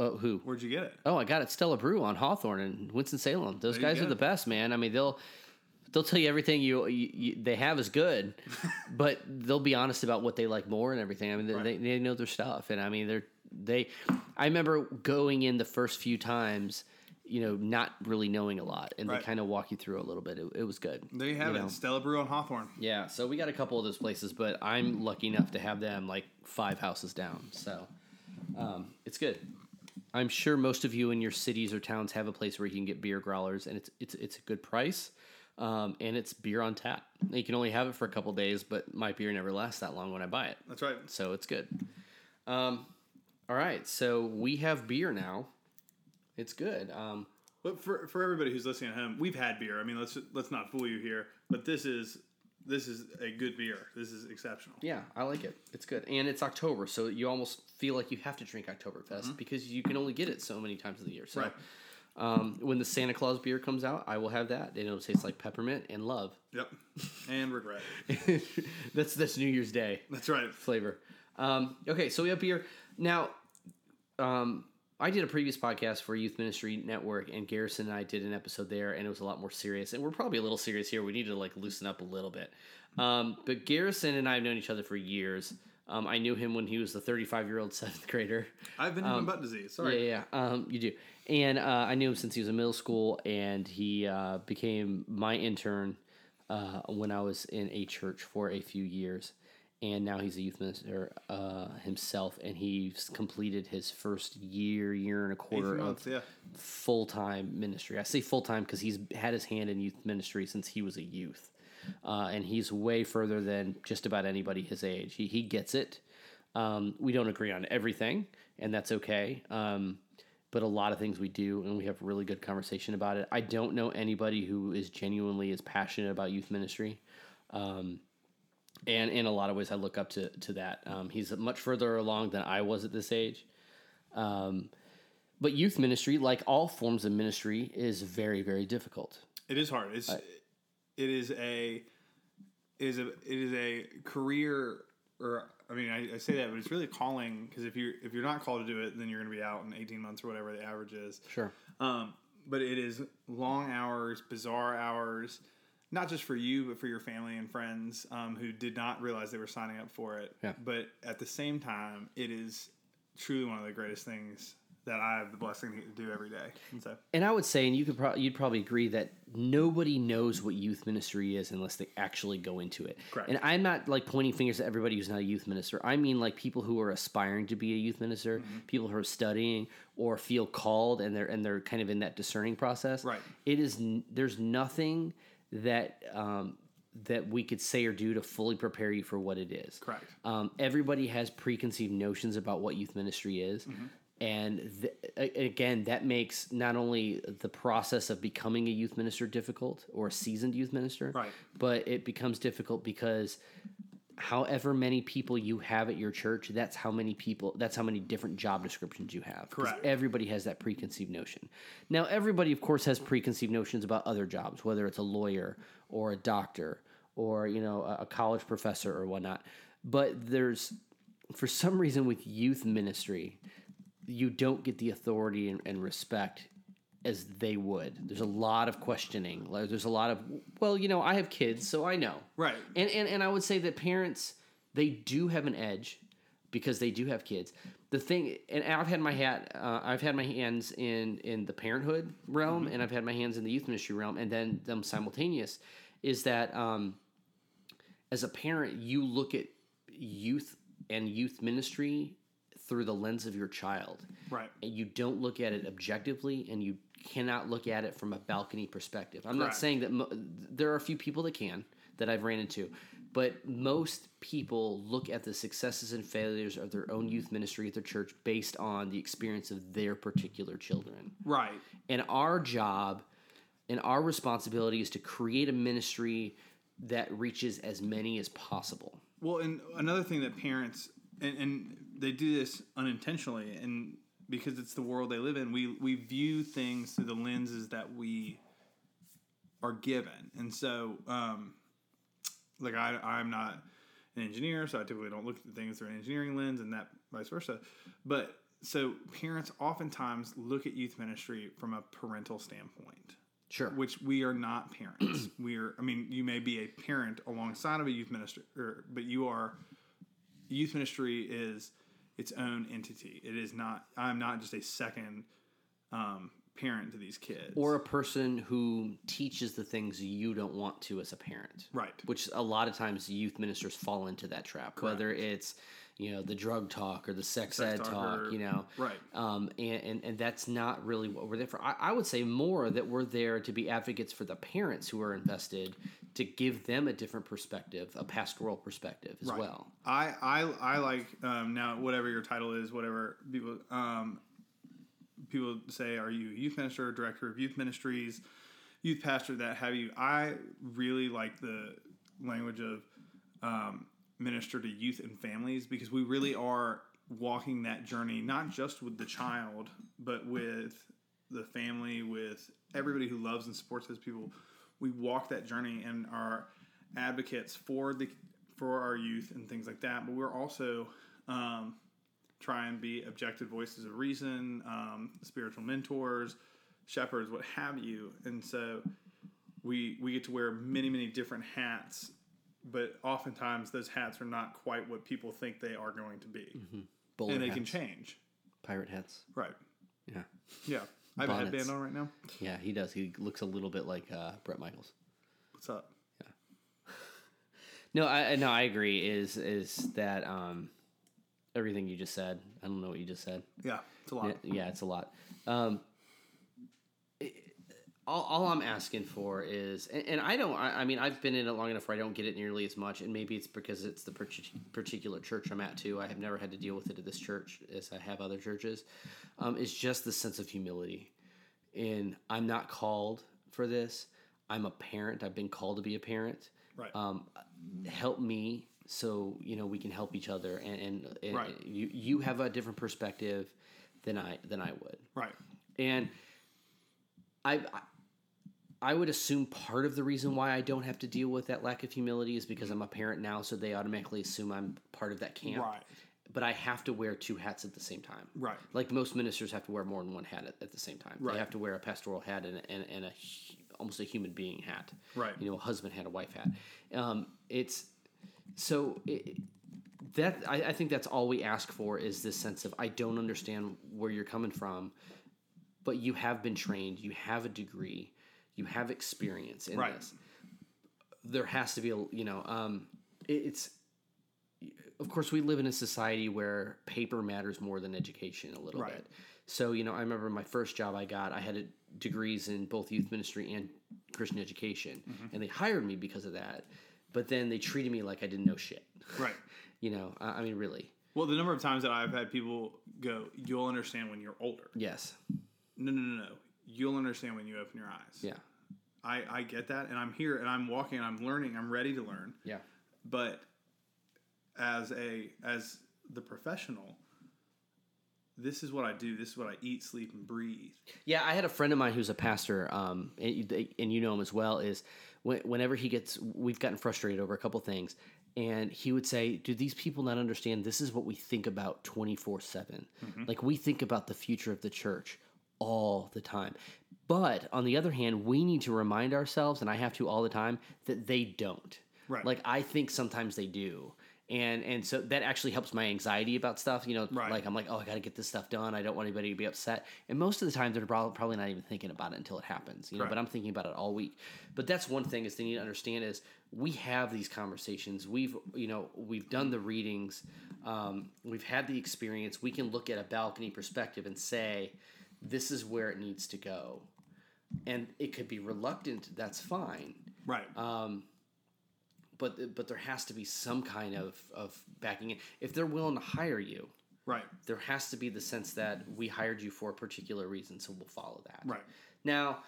Oh, who? Where'd you get it? Oh, I got it. Stella Brew on Hawthorne and Winston Salem. Those There guys are the best, man. I mean, they'll they'll tell you everything you, you, you they have is good, but they'll be honest about what they like more and everything. I mean, they, Right. they, they know their stuff, and I mean, they're they. I remember going in the first few times, you know, not really knowing a lot, and they kind of walk you through a little bit. It, it was good. There you have know? it. Stella Brew on Hawthorne. Yeah, so we got a couple of those places, but I'm lucky enough to have them like five houses down. So um, it's good. I'm sure most of you in your cities or towns have a place where you can get beer growlers, and it's it's it's a good price, um, and it's beer on tap. You can only have it for a couple days, but my beer never lasts that long when I buy it, That's right. so it's good. Um, all right, so we have beer now. It's good. Um, But for for everybody who's listening at home, we've had beer. I mean, let's let's not fool you here. But this is this is a good beer. This is exceptional. Yeah, I like it. It's good, and it's October, so you almost feel like you have to drink Oktoberfest because you can only get it so many times of the year. So, Right. um, when the Santa Claus beer comes out, I will have that, and it'll taste like peppermint and love. Yep. And regret. that's that's New Year's Day That's right. flavor. Um, okay, so we have beer now. Um, I did a previous podcast for Youth Ministry Network, and Garrison and I did an episode there, and it was a lot more serious. And we're probably a little serious here. We need to like loosen up a little bit. Um, but Garrison and I have known each other for years. Um, I knew him when he was the 35 year old seventh grader. I've been having butt disease. Sorry. Yeah, yeah, um, you do. And uh, I knew him since he was in middle school, and he uh, became my intern uh, when I was in a church for a few years. And now he's a youth minister uh, himself, and he's completed his first year, year and a quarter months, of yeah. full time ministry. I say full time because he's had his hand in youth ministry since he was a youth. Uh, and he's way further than just about anybody his age. He, he gets it. Um, we don't agree on everything, and that's okay. Um, but a lot of things we do, and we have really good conversation about it. I don't know anybody who is genuinely as passionate about youth ministry. Um, and in a lot of ways, I look up to, to that. Um, he's much further along than I was at this age. Um, but youth ministry, like all forms of ministry, is very, very difficult. It is hard. It's it is a it is a it is a career or I mean I, I say that, but it's really a calling because if you if you're not called to do it, then you're going to be out in 18 months or whatever the average is. Sure. Um, but it is long hours, bizarre hours, not just for you, but for your family and friends um, who did not realize they were signing up for it. Yeah. But at the same time, it is truly one of the greatest things that I have the blessing to do every day. And so, And I would say, and you could pro- you'd probably agree that nobody knows what youth ministry is unless they actually go into it. Correct. And I'm not like pointing fingers at everybody who's not a youth minister. I mean like people who are aspiring to be a youth minister, Mm-hmm. people who are studying or feel called and they're and they're kind of in that discerning process. Right. It is n- there's nothing that um, that we could say or do to fully prepare you for what it is. Correct. Um, everybody has preconceived notions about what youth ministry is. Mm-hmm. And th- again, that makes not only the process of becoming a youth minister difficult or a seasoned youth minister, Right. but it becomes difficult because however many people you have at your church, that's how many people, that's how many different job descriptions you have. Correct. Everybody has that preconceived notion. Now, everybody, of course, has preconceived notions about other jobs, whether it's a lawyer or a doctor or, you know, a, college professor or whatnot. But there's, for some reason, with youth ministry, you don't get the authority and, and respect as they would. There's a lot of questioning. Like, There's a lot of, well, you know, I have kids, so I know. Right. And, and and I would say that parents they do have an edge because they do have kids. The thing, and I've had my hat, uh, I've had my hands in in the parenthood realm, and I've had my hands in the youth ministry realm, and then them simultaneous. Is that um, as a parent, you look at youth and youth ministry through the lens of your child. Right. And you don't look at it objectively and you cannot look at it from a balcony perspective. I'm not saying that mo- there are a few people that can that I've ran into, but most people look at the successes and failures of their own youth ministry at their church based on the experience of their particular children. Right. And our job and our responsibility is to create a ministry that reaches as many as possible. Well, and another thing that parents and, and they do this unintentionally, and because it's the world they live in, we we view things through the lenses that we are given, and so um, like I I'm not an engineer, so I typically don't look at things through an engineering lens, and that vice versa. But so parents oftentimes look at youth ministry from a parental standpoint Sure. which we are not parents. we are. I mean, you may be a parent alongside of a youth minister, or, but you are. Youth ministry is its own entity. It is not. I'm not just a second um, parent to these kids. or a person who teaches the things you don't want to as a parent. Right. Which a lot of times youth ministers fall into that trap, whether it's, you know, the drug talk or the sex, Sex ed talk talk, or- you know. right. Um, and, and, and that's not really what we're there for. I, I would say more that we're there to be advocates for the parents who are invested to give them a different perspective, a pastoral perspective as Right. well. I I I like um, now whatever your title is, whatever people um, people say, are you a youth minister, director of youth ministries, youth pastor, that have you? I really like the language of um, minister to youth and families because we really are walking that journey, not just with the child, but with the family, with everybody who loves and supports those people. We walk that journey and are advocates for the for our youth and things like that. But we're also um, try and be objective voices of reason, um, spiritual mentors, shepherds, what have you. And so we we get to wear many many different hats, but oftentimes those hats are not quite what people think they are going to be, Bowler and they can change. Pirate hats. Right? Yeah. Yeah. I have a Bonnets. headband on right now. Yeah, he does. He looks a little bit like uh, Bret Michaels. What's up? Yeah. no, I no, I agree. Is is that um, everything you just said? I don't know what you just said. Yeah, it's a lot. Yeah, yeah, it's a lot. Um, all, all I'm asking for is, and, and I don't. I, I mean, I've been in it long enough where I don't get it nearly as much, and maybe it's because it's the partic- particular church I'm at too. I have never had to deal with it at this church as I have other churches. Um, it's just the sense of humility, and I'm not called for this. I'm a parent. I've been called to be a parent. Right. Um, help me so you know we can help each other, and, and, and Right. you you have a different perspective than I than I would, right. and I. I I would assume part of the reason why I don't have to deal with that lack of humility is because I'm a parent now, so they automatically assume I'm part of that camp. Right. But I have to wear two hats at the same time. Right. Like most ministers have to wear more than one hat at, at the same time. Right. They have to wear a pastoral hat and, and, and a almost a human being hat. Right. You know, a husband hat, a wife hat. Um, it's so it, that I, I think that's all we ask for is this sense of I don't understand where you're coming from, but you have been trained, you have a degree, you have experience in Right. this. There has to be a you know um, it, it's of course we live in a society where paper matters more than education a little Right. bit. So you know I remember my first job I got I had a, degrees in both youth ministry and Christian education, Mm-hmm. and they hired me because of that. But then they treated me like I didn't know shit. Right. You know, I, I mean, really. Well, the number of times that I've had people go, "You'll understand when you're older." Yes. No, no, no, no. You'll understand when you open your eyes. Yeah. I, I get that, and I'm here, and I'm walking, and I'm learning, I'm ready to learn. Yeah. But as a as the professional, this is what I do. This is what I eat, sleep, and breathe. Yeah, I had a friend of mine who's a pastor, um, and, and you know him as well. Is whenever he gets, we've gotten frustrated over a couple things, and he would say, "Do these people not understand? This is what we think about twenty four seven. Like we think about the future of the church." all the time. But on the other hand, we need to remind ourselves, and I have to all the time, that they don't. Right. Like I think sometimes they do. And and so that actually helps my anxiety about stuff. You know, Right. like I'm like, oh, I got to get this stuff done. I don't want anybody to be upset. And most of the time, they're probably not even thinking about it until it happens. You know, Right. but I'm thinking about it all week. But that's one thing is they need to understand is we have these conversations. We've you know we've done the readings. Um, we've had the experience. We can look at a balcony perspective and say, this is where it needs to go. And it could be reluctant. That's fine Right. Um, but but there has to be some kind of of backing in. If they're willing to hire you, right. there has to be the sense that we hired you for a particular reason, so we'll follow that. Right. Now,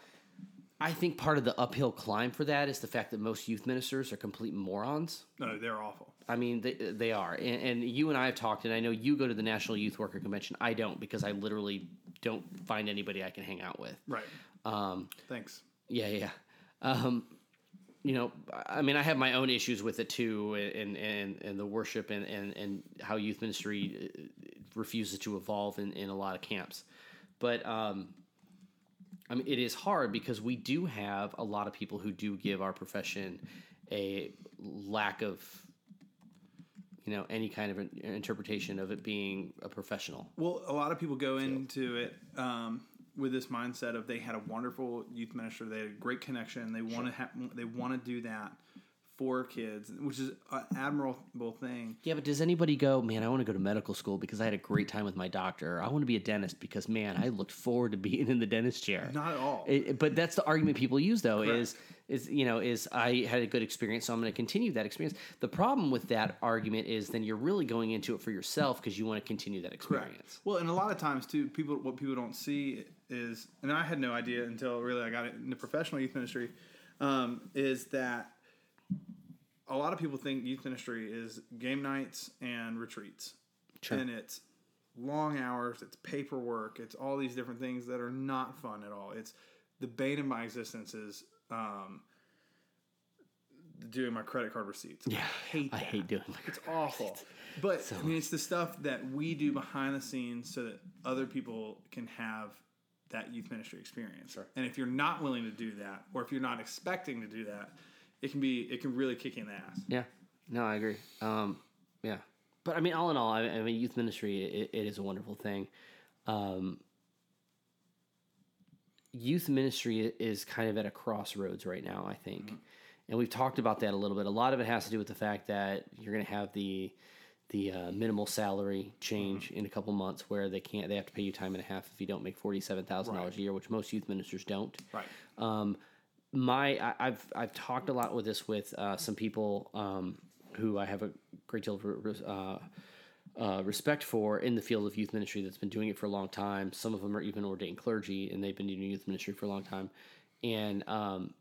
I think part of the uphill climb for that is the fact that most youth ministers are complete morons. No, they're awful. I mean, they, they are. And, and you and I have talked, and I know you go to the National Youth Worker Convention. I don't because I literally don't find anybody I can hang out with. Right. Um, Thanks. yeah, yeah. Um, you know, I mean, I have my own issues with it too, and and, and the worship and, and, and how youth ministry uh, refuses to evolve in, in a lot of camps. But um, I mean, it is hard because we do have a lot of people who do give our profession a lack of, you know, any kind of an interpretation of it being a professional. Well, a lot of people go into it um, with this mindset of they had a wonderful youth minister, they had a great connection, they want to have, they want to do that for kids, which is an admirable thing. Yeah, but does anybody go, man, I want to go to medical school because I had a great time with my doctor. I want to be a dentist because, man, I looked forward to being in the dentist chair. Not at all. It- but that's the argument people use, though, Correct. is is you know is I had a good experience, so I'm going to continue that experience. The problem with that argument is then you're really going into it for yourself because you want to continue that experience. Well, and a lot of times too, people what people don't see is, and I had no idea until really I got into professional youth ministry, um, is that a lot of people think youth ministry is game nights and retreats, Sure. and it's long hours, it's paperwork, it's all these different things that are not fun at all. It's the bane of my existence is um, doing my credit card receipts. Yeah, I hate. I hate doing my It's awful. But I mean, it's the stuff that we do behind the scenes so that other people can have that youth ministry experience. Sure. And if you're not willing to do that, or if you're not expecting to do that, it can be it can really kick you in the ass. Yeah, no, I agree. Um, yeah, but I mean, all in all, I, I mean, youth ministry it, it is a wonderful thing. Um, youth ministry is kind of at a crossroads right now, I think, and we've talked about that a little bit. A lot of it has to do with the fact that you're going to have the the uh, minimal salary change in a couple months, where they can't they have to pay you time and a half if you don't make forty seven thousand dollars Right. a year, which most youth ministers don't Right. Um, my I, I've I've talked a lot with this with uh, some people um, who I have a great deal of uh, uh, respect for in the field of youth ministry that's been doing it for a long time. Some of them are even ordained clergy, and they've been doing youth ministry for a long time. And um,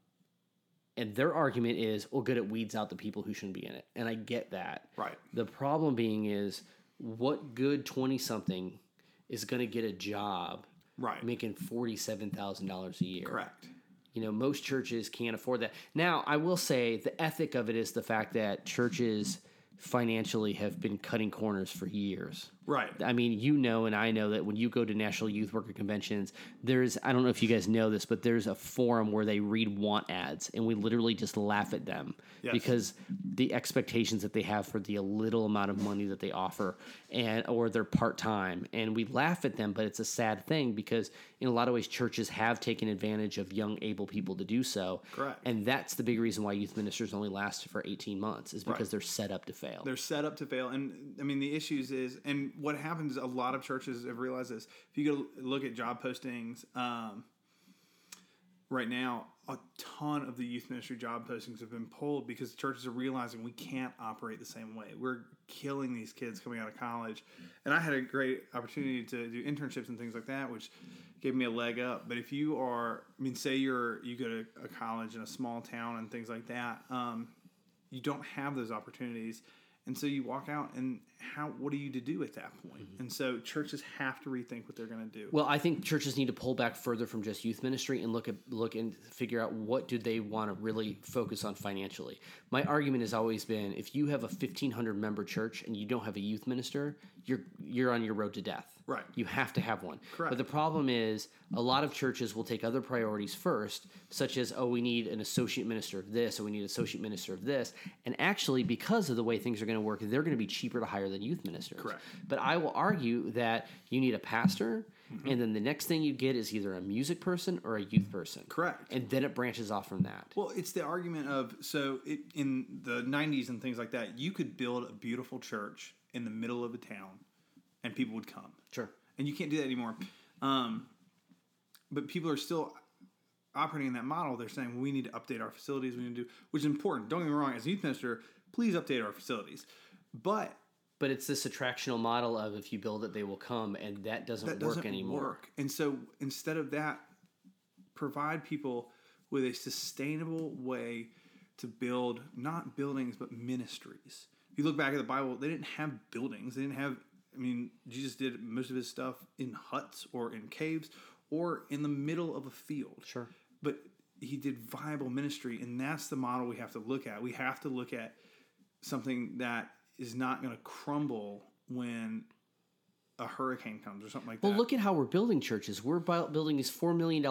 and their argument is, well, good, it weeds out the people who shouldn't be in it, and I get that. Right. The problem being is, what good twenty something is going to get a job Right. making forty seven thousand dollars a year? Correct. You know, most churches can't afford that. Now, I will say the ethic of it is the fact that churches financially have been cutting corners for years. Right. I mean, you know, and I know that when you go to National Youth Worker Conventions, there's, I don't know if you guys know this, but there's a forum where they read want ads and we literally just laugh at them Yes. because the expectations that they have for the little amount of money that they offer and, or they're part time. And we laugh at them, but it's a sad thing because in a lot of ways, churches have taken advantage of young, able people to do so. Correct. And that's the big reason why youth ministers only last for 18 months is because Right. they're set up to fail. They're set up to fail, and I mean the issues is, and what happens? A lot of churches have realized this. If you go look at job postings, um, right now, a ton of the youth ministry job postings have been pulled because churches are realizing we can't operate the same way. We're killing these kids coming out of college, and I had a great opportunity to do internships and things like that, which gave me a leg up. But if you are, I mean, say you're you go to a college in a small town and things like that. Um, you don't have those opportunities. And so you walk out, and how? What are you to do at that point? Mm-hmm. And so churches have to rethink what they're going to do. Well, I think churches need to pull back further from just youth ministry and look at look and figure out what do they want to really focus on financially. My argument has always been if you have a 1500 member church and you don't have a youth minister, you're you're on your road to death. Right. You have to have one. Correct. But the problem is a lot of churches will take other priorities first, such as oh we need an associate minister of this or we need an associate minister of this, and actually because of the way things are going to work, they're going to be cheaper to hire than youth ministers. Correct. But I will argue that you need a pastor, and then the next thing you get is either a music person or a youth person. Correct. And then it branches off from that. Well, it's the argument of so it, in the 90s and things like that, you could build a beautiful church in the middle of a town and people would come. Sure. And you can't do that anymore. Um, but people are still operating in that model. They're saying we need to update our facilities, we need to do, which is important. Don't get me wrong, as a youth minister, please update our facilities. But But it's this attractional model of if you build it, they will come, and that doesn't, that doesn't work anymore. work. And so instead of that, provide people with a sustainable way to build not buildings but ministries. If you look back at the Bible, they didn't have buildings. They didn't have. I mean, Jesus did most of his stuff in huts or in caves or in the middle of a field. Sure. But he did viable ministry, and that's the model we have to look at. We have to look at something that is not going to crumble when a hurricane comes or something like Well, that. Well, look at how we're building churches. We're building these $4 million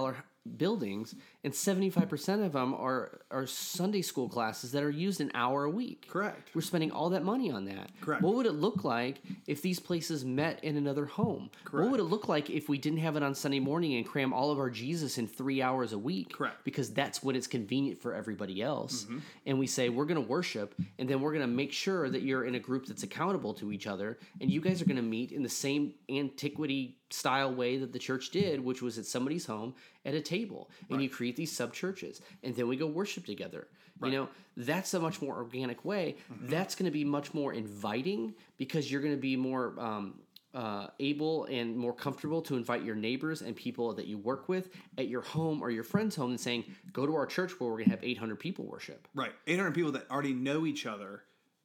buildings, and 75% of them are, are Sunday school classes that are used an hour a week. Correct. We're spending all that money on that. Correct. What would it look like if these places met in another home? Correct. What would it look like if we didn't have it on Sunday morning and cram all of our Jesus in three hours a week? Correct. Because that's when it's convenient for everybody else. Mm-hmm. And we say, we're going to worship, and then we're going to make sure that you're in a group that's accountable to each other, and you guys are going to meet in the same antiquity style way that the church did, which was at somebody's home at a table. And you create these sub churches, and then we go worship together. You know, that's a much more organic way. That's going to be much more inviting because you're going to be more. Um, uh, able and more comfortable to invite your neighbors and people that you work with at your home or your friend's home and saying, go to our church where we're going to have 800 people worship. Right. 800 people that already know each other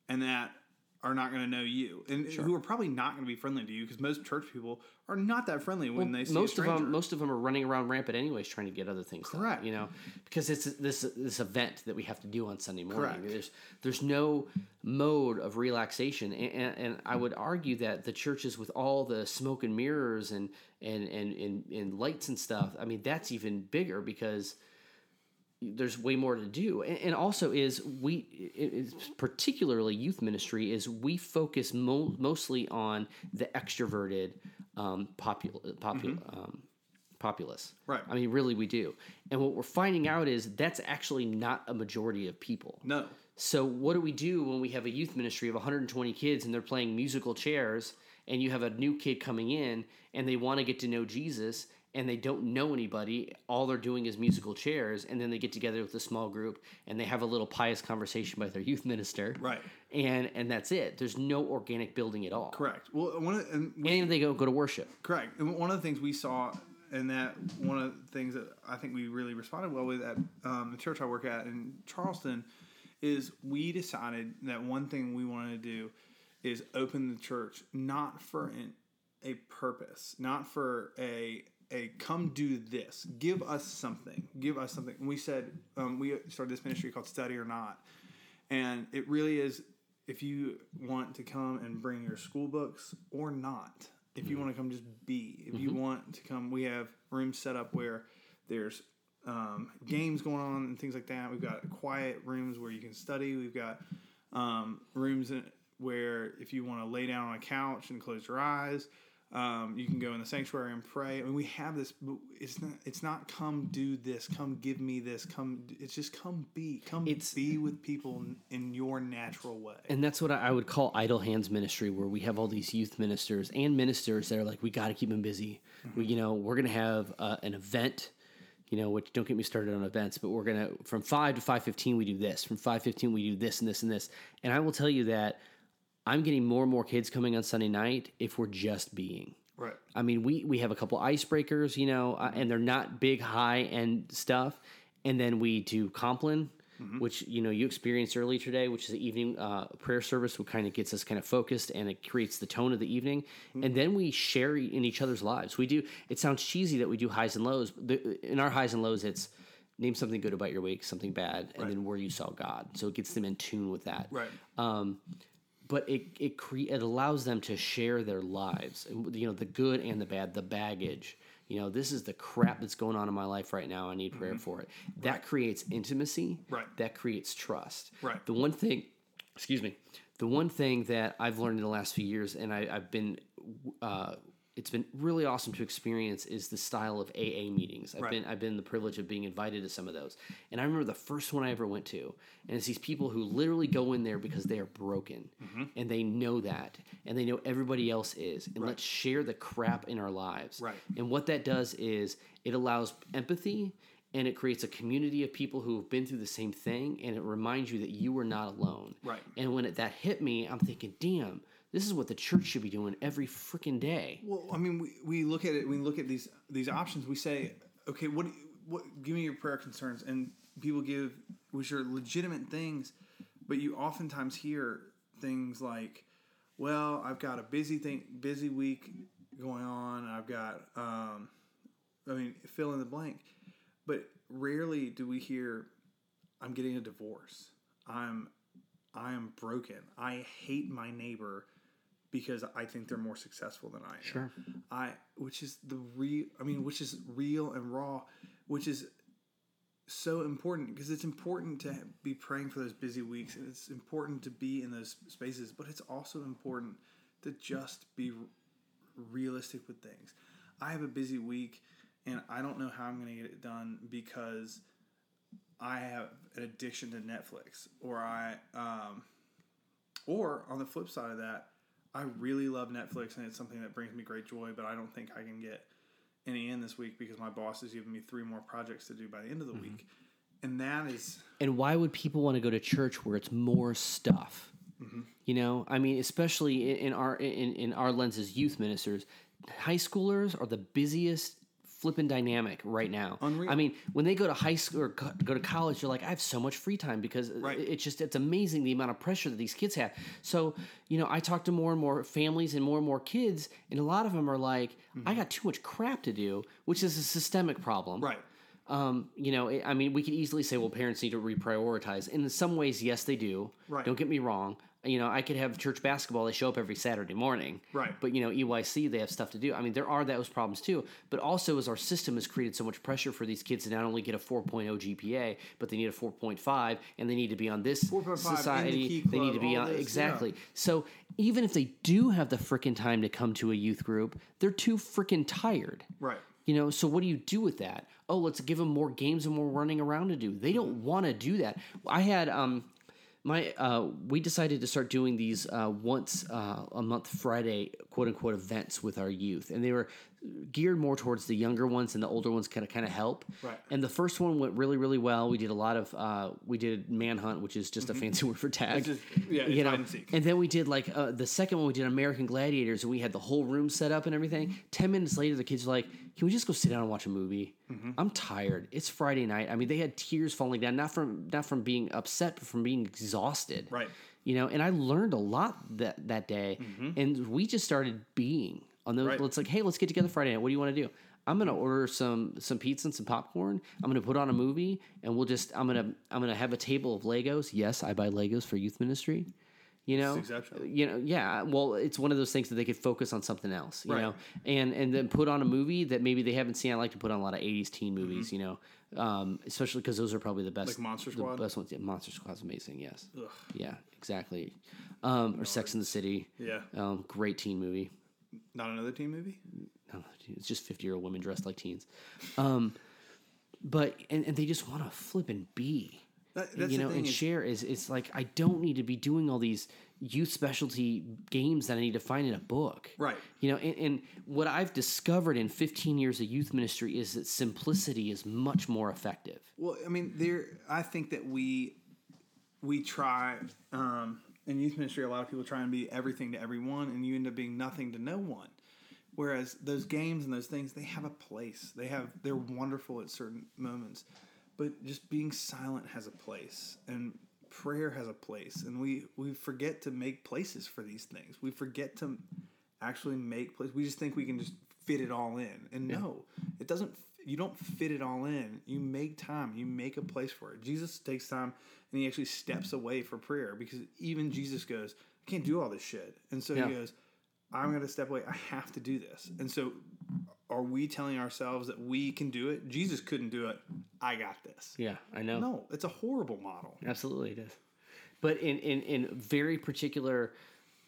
and that are not going to know you and who are probably not going to be friendly to you because most church people are not that friendly when they see most a of them most of them are running around rampant anyways trying to get other things Correct. done you know because it's this this event that we have to do on sunday morning Correct. there's there's no mode of relaxation and, and, and i would argue that the churches with all the smoke and mirrors and and, and and and lights and stuff i mean that's even bigger because there's way more to do and, and also is we particularly youth ministry is we focus mo- mostly on the extroverted um, popul- popul- um, populace Mm-hmm. Right. i mean really we do and what we're finding out is that's actually not a majority of people no. so what do we do when we have a youth ministry of 120 kids and they're playing musical chairs and you have a new kid coming in and they want to get to know Jesus and they don't know anybody all they're doing is musical chairs and then they get together with a small group and they have a little pious conversation with their youth minister Right. and and that's it there's no organic building at all Correct. Well, one of, and we, and they go go to worship correct. And one of the things we saw and that one of the things that I think we really responded well with at um, the church I work at in Charleston is we decided that one thing we wanted to do is open the church not for an, a purpose, not for a a come do this, give us something, give us something. And we said um, we started this ministry called Study or Not, and it really is if you want to come and bring your school books or not if you want to come just be. If you want to come we have rooms set up where there's um, games going on and things like that. We've got quiet rooms where you can study. We've got um, rooms in, where if you want to lay down on a couch and close your eyes um, you can go in the sanctuary and pray. I mean, we have this. It's not. It's not. Come do this. Come give me this. Come. It's just come be. Come It's- be with people in, your natural way. and that's what I would call idle hands ministry, where we have all these youth ministers and ministers that are like, we got to keep them busy. We, you know, we're going to have uh, an event, you know, which don't get me started on events, but we're going to from five to five fifteen we do this, from five fifteen we do this and this and this, and I will tell you that I'm getting more and more kids coming on Sunday night if we're just being. Right. I mean, we we have a couple icebreakers, you know, uh, and they're not big high end stuff. And then we do Compline, which you know you experienced earlier today, which is the evening uh, prayer service, which kind of gets us kind of focused and it creates the tone of the evening, and then we share in each other's lives. We do. It sounds cheesy that we do highs and lows. But the, in our highs and lows, it's name something good about your week, something bad, and Right. then where you saw God. So it gets them in tune with that Right. But it it cre- it allows them to share their lives and you know the good and the bad the baggage you know this is the crap that's going on in my life right now i need prayer for it that creates intimacy Mm-hmm. Right. that creates trust Right. the one thing excuse me the one thing that i've learned in the last few years and I, i've been uh, it's been really awesome to experience is the style of AA meetings. I've Right. been I've been the privilege of being invited to some of those. And I remember the first one I ever went to, and it's these people who literally go in there because they are broken Mm-hmm. and they know that and they know everybody else is. And let's share the crap in our lives. Right. And what that does is it allows empathy and it creates a community of people who have been through the same thing and it reminds you that you are not alone. Right. And when it, that hit me, I'm thinking, damn, this is what the church should be doing every freaking day. Well, I mean, we, we look at it. We look at these these options. We say, okay, what what? Give me your prayer concerns, and people give, which are legitimate things, but you oftentimes hear things like, "Well, I've got a busy thing, busy week going on. I've got, um, I mean, fill in the blank." But rarely do we hear, "I'm getting a divorce. I'm, I am broken. I hate my neighbor." Because I think they're more successful than I am. Sure. I which is the real I mean which is real and raw, which is so important because it's important to be praying for those busy weeks and it's important to be in those spaces, but it's also important to just be realistic with things. I have a busy week and I don't know how I'm going to get it done because I have an addiction to Netflix or I um or on the flip side of that, I really love Netflix and it's something that brings me great joy, but I don't think I can get any in this week because my boss has given me three more projects to do by the end of the mm-hmm. week. And that is And why would people want to go to church where it's more stuff? Mm-hmm. You know, I mean, especially in, our in, in our lens as youth ministers, high schoolers are the busiest flipping dynamic right now. Unreal. I mean, when they go to high school or co- go to college, they're like, I have so much free time because Right. it's just it's amazing the amount of pressure that these kids have. So you know, I talk to more and more families and more and more kids, and a lot of them are like, I got too much crap to do, which is a systemic problem. right. Um, you know, I mean, we could easily say, well, parents need to reprioritize. And in some ways, yes, they do. Right. Don't get me wrong. You know, I could have church basketball. They show up every Saturday morning. Right. But, you know, EYC, they have stuff to do. I mean, there are those problems too. But also, as our system has created so much pressure for these kids to not only get a 4.0 GPA, but they need a 4.5 and they need to be on this 4.5 in the society. Key they need to be on. this, exactly. yeah. So even if they do have the freaking time to come to a youth group, they're too freaking tired. Right. You know, so what do you do with that? Oh, let's give them more games and more running around to do. They don't want to do that. I had um my uh we decided to start doing these uh once uh, a month Friday quote unquote events with our youth. And they were geared more towards the younger ones and the older ones kind of kind of help. Right. And the first one went really really well. We did a lot of uh we did manhunt, which is just a fancy word for tag. Mm-hmm. Just- yeah, you know. and. And then we did like uh, the second one we did American Gladiators and we had the whole room set up and everything. 10 minutes later the kids were like, "Can we just go sit down and watch a movie?" Mm-hmm. I'm tired. It's Friday night. I mean, they had tears falling down not from not from being upset but from being exhausted. Right. You know, and I learned a lot that that day and we just started being on those Mm-hmm. Right. it's like, "Hey, let's get together Friday night. What do you want to do?" I'm gonna order some some pizza and some popcorn. I'm gonna put on a movie, and we'll just I'm gonna I'm gonna have a table of Legos. Yes, I buy Legos for youth ministry. You know, you know, yeah. Well, it's one of those things that they could focus on something else, you Right. know, and and then put on a movie that maybe they haven't seen. I like to put on a lot of '80s teen movies, you know, um, especially because those are probably the best, Mm-hmm. Like Monster the best ones. Yeah, Monster Squad's amazing. Yes, Ugh. yeah, exactly. Um, or Sex in the City. Yeah. um, great teen movie. Not another teen movie? Dude, it's just 50 year old women dressed like teens. Um, but, and, and they just want to flip and be. That- that's you the know, and is- share is it's like I don't need to be doing all these youth specialty games that I need to find in a book. Right. You know, and, and what I've discovered in 15 years of youth ministry is that simplicity is much more effective. Well, I mean, there. I think that we we try um, in youth ministry. A lot of people try and be everything to everyone, and you end up being nothing to no one. Whereas those games and those things, they have a place. They have they're wonderful at certain moments, but just being silent has a place and prayer has a place and we we forget to make places for these things we forget to actually make places we just think we can just fit it all in and no it doesn't you don't fit it all in you make time you make a place for it jesus takes time and he actually steps away for prayer because even jesus goes i can't do all this shit and so Yeah. he goes i'm going to step away i have to do this and so are we telling ourselves that we can do it jesus couldn't do it i got this Yeah, I know. no it's a horrible model Absolutely, it is. But in in, in very particular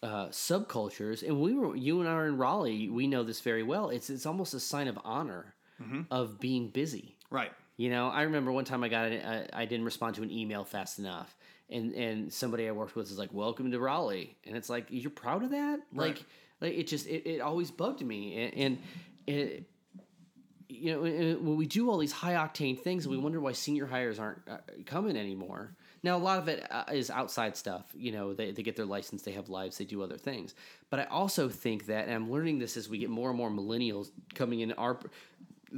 uh, subcultures, and we were you and I are in Raleigh. We know this very well. It's it's almost a sign of honor of being busy. right You know, I remember one time I got it. I, I didn't respond to an email fast enough, and and somebody I worked with was like, "Welcome to Raleigh," and it's like, "You're proud of that?" Right. Like, like it just it, it always bugged me, and, and it, you know, when we do all these high octane things, we wonder why senior hires aren't uh, coming anymore. Now, a lot of it uh, outside stuff. You know, they, they get their license, they have lives, they do other things. But I also think that, and I'm learning this as we get more and more millennials coming in our.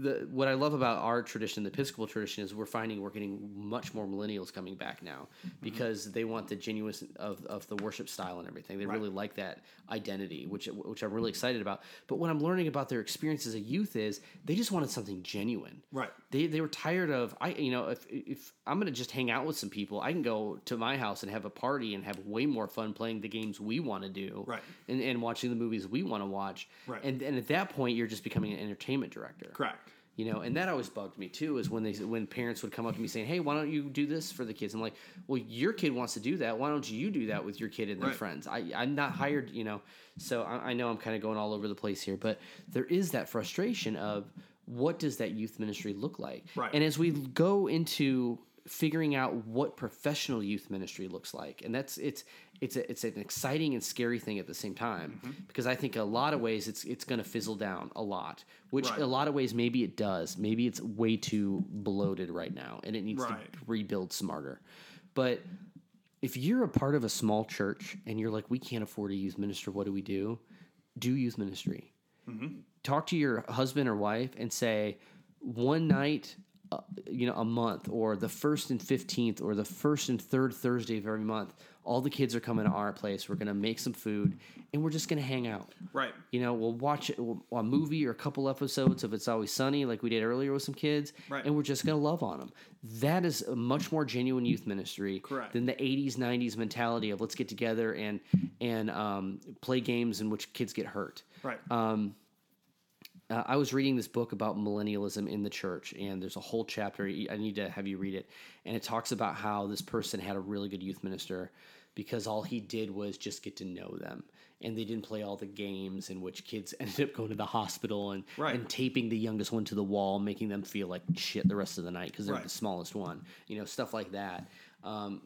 The, what I love about our tradition, the Episcopal tradition, is we're finding we're getting much more millennials coming back now mm-hmm. because they want the genuineness of, of the worship style and everything. They really like that identity, which which I'm really excited about. But what I'm learning about their experience as a youth is they just wanted something genuine. Right. They they were tired of I you know if if I'm gonna just hang out with some people, I can go to my house and have a party and have way more fun playing the games we want to do. Right. And and watching the movies we want to watch. Right. And and at that point, you're just becoming an entertainment director. correct You know, and that always bugged me too. Is when they when parents would come up to me saying, "Hey, why don't you do this for the kids?" I'm like, "Well, your kid wants to do that. Why don't you do that with your kid and their Right. friends?" I I'm not hired, you know. So I, I know I'm kind of going all over the place here, but there is that frustration of what does that youth ministry look like? Right. And as we go into figuring out what professional youth ministry looks like, and that's it's it's a, it's an exciting and scary thing at the same time Mm-hmm. because I think a lot of ways it's it's going to fizzle down a lot, which Right. a lot of ways maybe it does. Maybe it's way too bloated right now, and it needs Right. to rebuild smarter. But if you're a part of a small church and you're like, we can't afford a youth minister, what do we do? Do youth ministry. Talk to your husband or wife and say, one night, uh, you know, a month, or the first and fifteenth, or the first and third Thursday of every month, all the kids are coming to our place. We're gonna make some food, and we're just gonna hang out. Right. You know, we'll watch a movie or a couple episodes of It's Always Sunny, like we did earlier with some kids, Right. and we're just going to love on them. That is a much more genuine youth ministry Correct. than the '80s, '90s mentality of let's get together and and um, play games in which kids get hurt. Right. Uh, I was reading this book about millennialism in the church, and there's a whole chapter. I need to have you read it. And it talks about how this person had a really good youth minister because all he did was just get to know them. And they didn't play all the games in which kids ended up going to the hospital and, Right. and taping the youngest one to the wall, making them feel like shit the rest of the night because they're Right. the smallest one. You know, stuff like that. Um,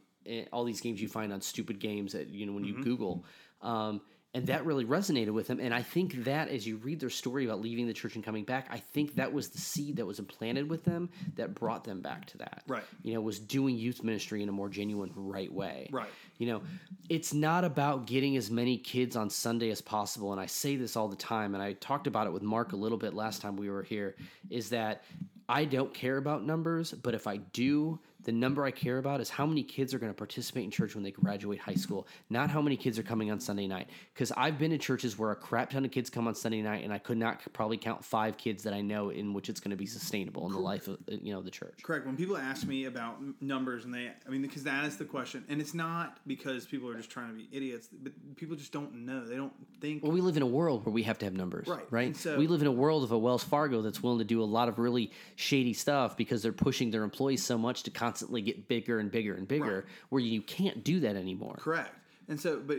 all these games you find on stupid games that, you know, when you Mm-hmm. Google. Um, and that really resonated with him. And I think that as you read their story about leaving the church and coming back, I think that was the seed that was implanted with them that brought them back to that. Right. You know, was doing youth ministry in a more genuine, right way. Right. You know, it's not about getting as many kids on Sunday as possible. And I say this all the time, and I talked about it with Mark a little bit last time we were here, is that I don't care about numbers, but if I do, the number I care about is how many kids are going to participate in church when they graduate high school, not how many kids are coming on Sunday night. Because I've been in churches where a crap ton of kids come on Sunday night, and I could not probably count five kids that I know in which it's going to be sustainable in the life of uh, you know the church. Correct. When people ask me about numbers, and they, I mean, because that is the question, and it's not because people are just trying to be idiots, but people just don't know. They don't think. Well, we live in a world where we have to have numbers, Right. Right. And so- we live in a world of a Wells Fargo that's willing to do a lot of really shady stuff because they're pushing their employees so much to constantly get bigger and bigger and bigger. Right. Where you can't do that anymore. Correct. And so, but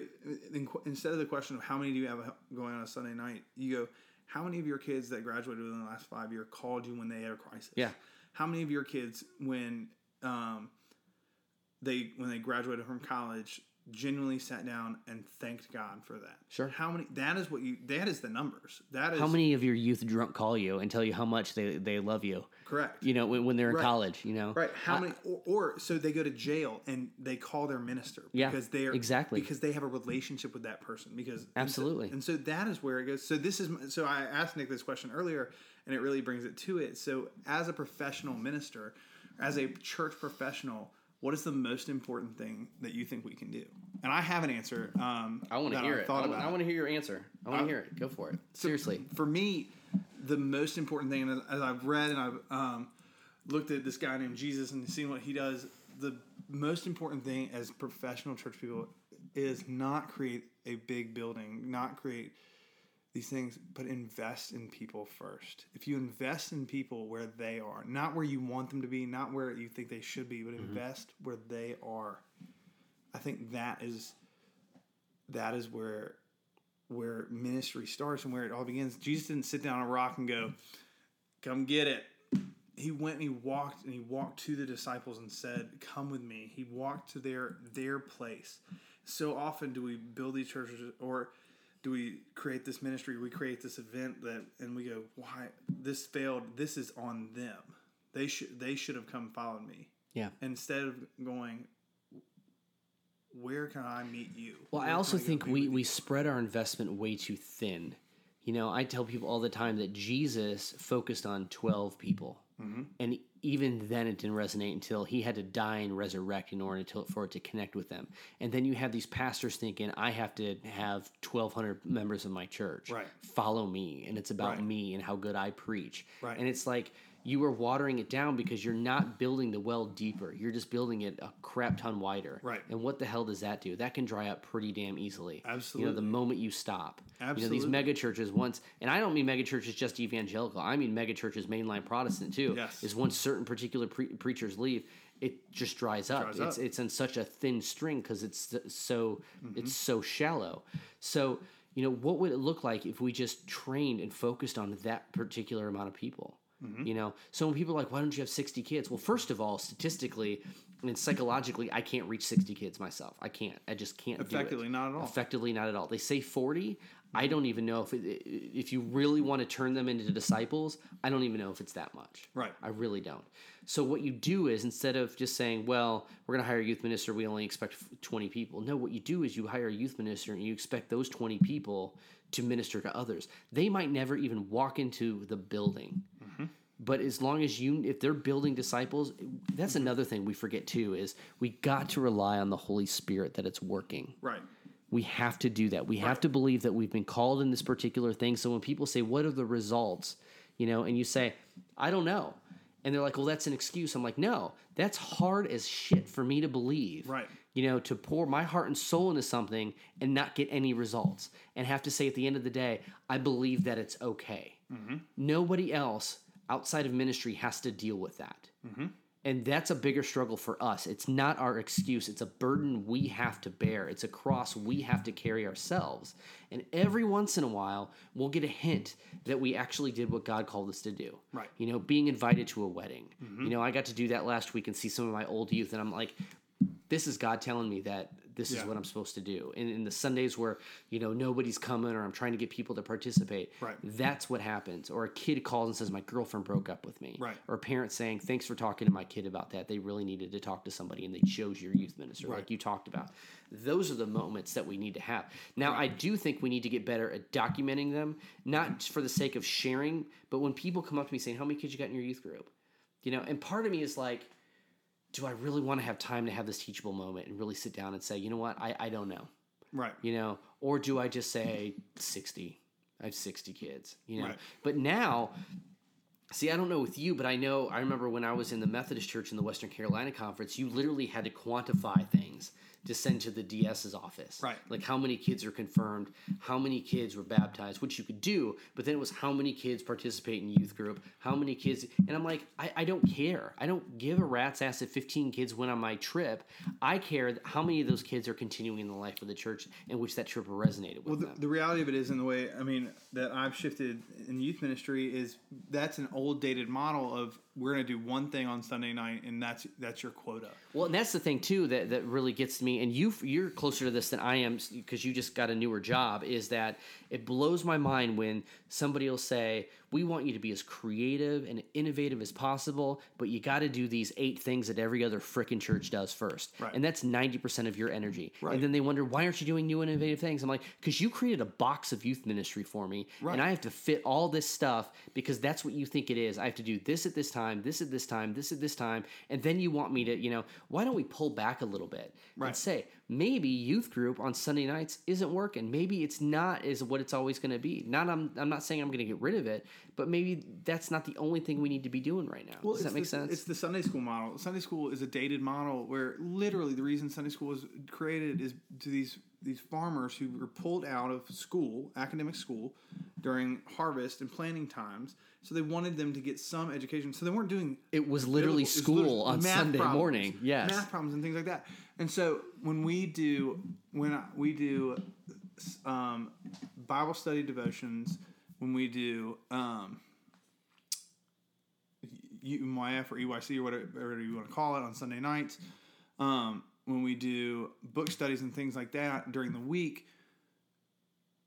in, instead of the question of how many do you have going on a Sunday night, you go, how many of your kids that graduated within the last five years called you when they had a crisis? Yeah. How many of your kids when um, they when they graduated from college genuinely sat down and thanked God for that? Sure. How many? That is what you. That is the numbers. That is How many of your youth drunk call you and tell you how much they, they love you? Correct. You know, when, when they're in Right. college, you know? Right. How I- many? Or, or so they go to jail and they call their minister Yeah, because they're exactly. because they have a relationship with that person. Because Absolutely. and so, and so that is where it goes. So this is so I asked Nick this question earlier, and it really brings it to it. So as a professional minister, as a church professional, what is the most important thing that you think we can do? And I have an answer. Um, I want to hear I've it. thought I, about. want to hear your answer. I want to hear it. Go for it. Seriously. for me, the most important thing, and as I've read and I've um, looked at this guy named Jesus and seen what he does, the most important thing as professional church people is not create a big building, not create these things, but invest in people first. If you invest in people where they are, not where you want them to be, not where you think they should be, but invest where they are, I think that is that is where where ministry starts and where it all begins. Jesus didn't sit down on a rock and go, "Come get it." He went and he walked and he walked to the disciples and said, "Come with me." He walked to their their place. So often do we build these churches or do we create this ministry? We create this event that and we go, "Why this failed? This is on them. They should they should have come followed me." Yeah. Instead of going, "Where can I meet you?" Well, I also think we, we spread our investment way too thin. You know, I tell people all the time that Jesus focused on 12 people. Mm-hmm. And even then, it didn't resonate until he had to die and resurrect in order to, for it to connect with them. And then you have these pastors thinking, I have to have 1,200 members of my church. Right. Follow me. And it's about Right. me and how good I preach. Right. And it's like, you are watering it down because you're not building the well deeper. You're just building it a crap ton wider. Right. And what the hell does that do? That can dry up pretty damn easily. Absolutely. You know, the moment you stop. You know, Absolutely. these mega churches once, and I don't mean mega churches just evangelical. I mean mega churches mainline Protestant too. Yes. Is once certain particular pre- preachers leave, it just dries up. Dries it's up. it's in such a thin string because it's so Mm-hmm. it's so shallow. So you know what would it look like if we just trained and focused on that particular amount of people? Mm-hmm. You know, so when people are like, "Why don't you have sixty kids?" Well, first of all, statistically and psychologically, I can't reach sixty kids myself. I can't. I just can't. Effectively, not at all. Effectively, not at all. They say forty. I don't even know if it, if you really want to turn them into disciples. I don't even know if it's that much. Right. I really don't. So what you do is instead of just saying, "Well, we're going to hire a youth minister. We only expect twenty people." No, what you do is you hire a youth minister and you expect those twenty people to minister to others. They might never even walk into the building. But as long as you, if they're building disciples, that's another thing we forget too. Is we got to rely on the Holy Spirit that it's working. Right. We have to do that. We have to believe that we've been called in this particular thing. So when people say, "What are the results?" you know, and you say, "I don't know," and they're like, "Well, that's an excuse." I'm like, "No, that's hard as shit for me to believe." Right. You know, to pour my heart and soul into something and not get any results, and have to say at the end of the day, "I believe that it's okay." Mm-hmm. Nobody else outside of ministry has to deal with that. Mm-hmm. And that's a bigger struggle for us. It's not our excuse. It's a burden we have to bear. It's a cross we have to carry ourselves. And every once in a while, we'll get a hint that we actually did what God called us to do. Right. You know, being invited to a wedding. Mm-hmm. You know, I got to do that last week and see some of my old youth, and I'm like, this is God telling me that this is what I'm supposed to do. And in the Sundays where, you know, nobody's coming or I'm trying to get people to participate, Right. that's what happens. Or a kid calls and says, My girlfriend broke up with me. Right. Or a parent saying, Thanks for talking to my kid about that. They really needed to talk to somebody and they chose your youth minister, Right. like you talked about. Those are the moments that we need to have. Now, I do think we need to get better at documenting them, not for the sake of sharing, but when people come up to me saying, How many kids you got in your youth group? You know, and part of me is like, do I really want to have time to have this teachable moment and really sit down and say, you know what, I, I don't know, Right. you know, or do I just say 60? I have 60 kids, you know. Right. But now, see, I don't know with you, but I know, I remember when I was in the Methodist Church in the Western Carolina Conference, you literally had to quantify things to send to the DS's office. Right. Like how many kids are confirmed, how many kids were baptized, which you could do, but then it was how many kids participate in youth group, how many kids, and I'm like, I, I don't care. I don't give a rat's ass if 15 kids went on my trip. I care how many of those kids are continuing in the life of the church in which that trip resonated with Well, the, them. the reality of it is, in the way I mean that I've shifted in youth ministry is that's an old dated model of we're going to do one thing on Sunday night and that's that's your quota. Well, and that's the thing too that, that really gets me, and you you're closer to this than I am because you just got a newer job. Is that it blows my mind when somebody will say, we want you to be as creative and innovative as possible, but you got to do these eight things that every other frickin' church does first. Right. And that's 90% of your energy. Right. And then they wonder, why aren't you doing new innovative things? I'm like, because you created a box of youth ministry for me, Right. and I have to fit all this stuff because that's what you think it is. I have to do this at this time, this at this time, this at this time, and then you want me to, you know, why don't we pull back a little bit and say maybe youth group on Sunday nights isn't working. Maybe it's not is what it's always going to be. Not I'm I'm not saying I'm going to get rid of it, but maybe that's not the only thing we need to be doing right now. Does that make the, sense? It's the Sunday school model. Sunday school is a dated model where literally the reason Sunday school was created is to these these farmers who were pulled out of school, academic school, during harvest and planting times. So they wanted them to get some education. So they weren't doing It was literally it was school literally on Sunday problems, morning. Yes. math problems and things like that. And so when we do when I- we do um, Bible study devotions, when we do um, UMYF or EYC or whatever, whatever you want to call it on Sunday nights, um, when we do book studies and things like that during the week,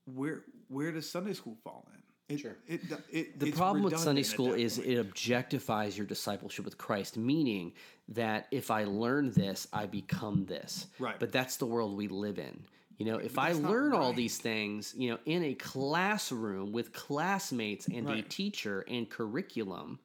where where does Sunday school fall in? It, Sure. It, it, the it's problem with Sunday school is it objectifies your discipleship with Christ, meaning that if I learn this, I become this. Right. But that's the world we live in. You know, if I learn all right. these things, you know, in a classroom with classmates and a teacher and curriculum,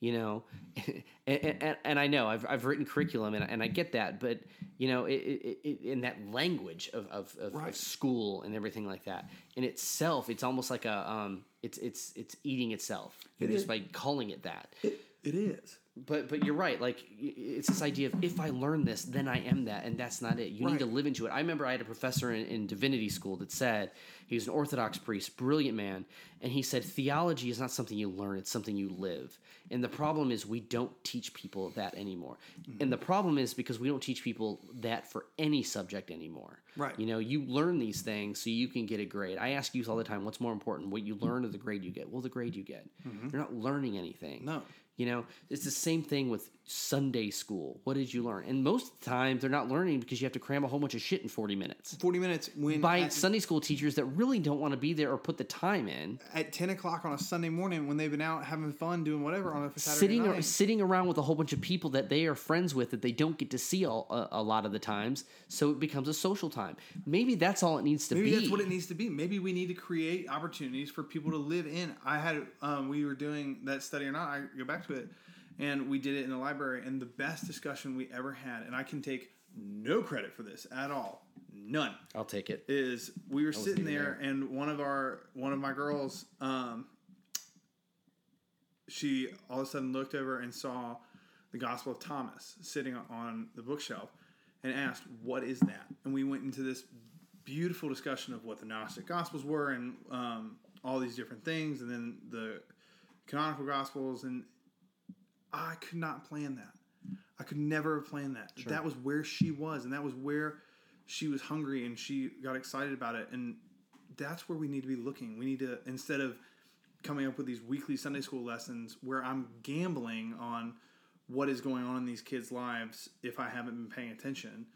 you know, and, and, and I know I've, I've written curriculum and, and I get that, but you know, it, it, it, in that language of, of, of, Right. of school and everything like that, in itself, it's almost like a, um, it's, it's, it's eating itself It just is. by calling it that. it is. But, but you're right. Like it's this idea of if I learn this, then I am that, and that's not it. You need to live into it. I remember I had a professor in, in divinity school that said he was an Orthodox priest, brilliant man, and he said theology is not something you learn; it's something you live. And the problem is we don't teach people that anymore. Mm-hmm. And the problem is because we don't teach people that for any subject anymore. Right. You know, you learn these things so you can get a grade. I ask youth all the time, what's more important, what you learn or the grade you get? Well, the grade you get. You're not learning anything. Mm-hmm. No. You know, it's the same thing with Sunday school. What did you learn? And most of the time, they're not learning because you have to cram a whole bunch of shit in 40 minutes. Forty minutes when By at, Sunday school teachers that really don't want to be there or put the time in, at ten o'clock on a Sunday morning when they've been out having fun doing whatever on a Saturday sitting night. sitting around with a whole bunch of people that they are friends with that they don't get to see all, a, a lot of the times, so it becomes a social time. Maybe that's all it needs to Maybe be. that's what it needs to be. Maybe we need to create opportunities for people to live in. I had um, we were doing that study or not. I go back to it, and we did it in the library. And the best discussion we ever had, and I can take no credit for this at all, none. I'll take it. Is we were sitting even there, and one of our one of my girls, um, she all of a sudden looked over and saw the Gospel of Thomas sitting on the bookshelf, and asked, "What is that?" And we went into this beautiful discussion of what the Gnostic Gospels were and um, all these different things, and then the canonical Gospels, and I could not plan that. I could never have planned that. That was where she was, and that was where she was hungry, and she got excited about it, and that's where we need to be looking. We need to instead of coming up with these weekly Sunday school lessons where I'm gambling on what is going on in these kids' lives if I haven't been paying attention,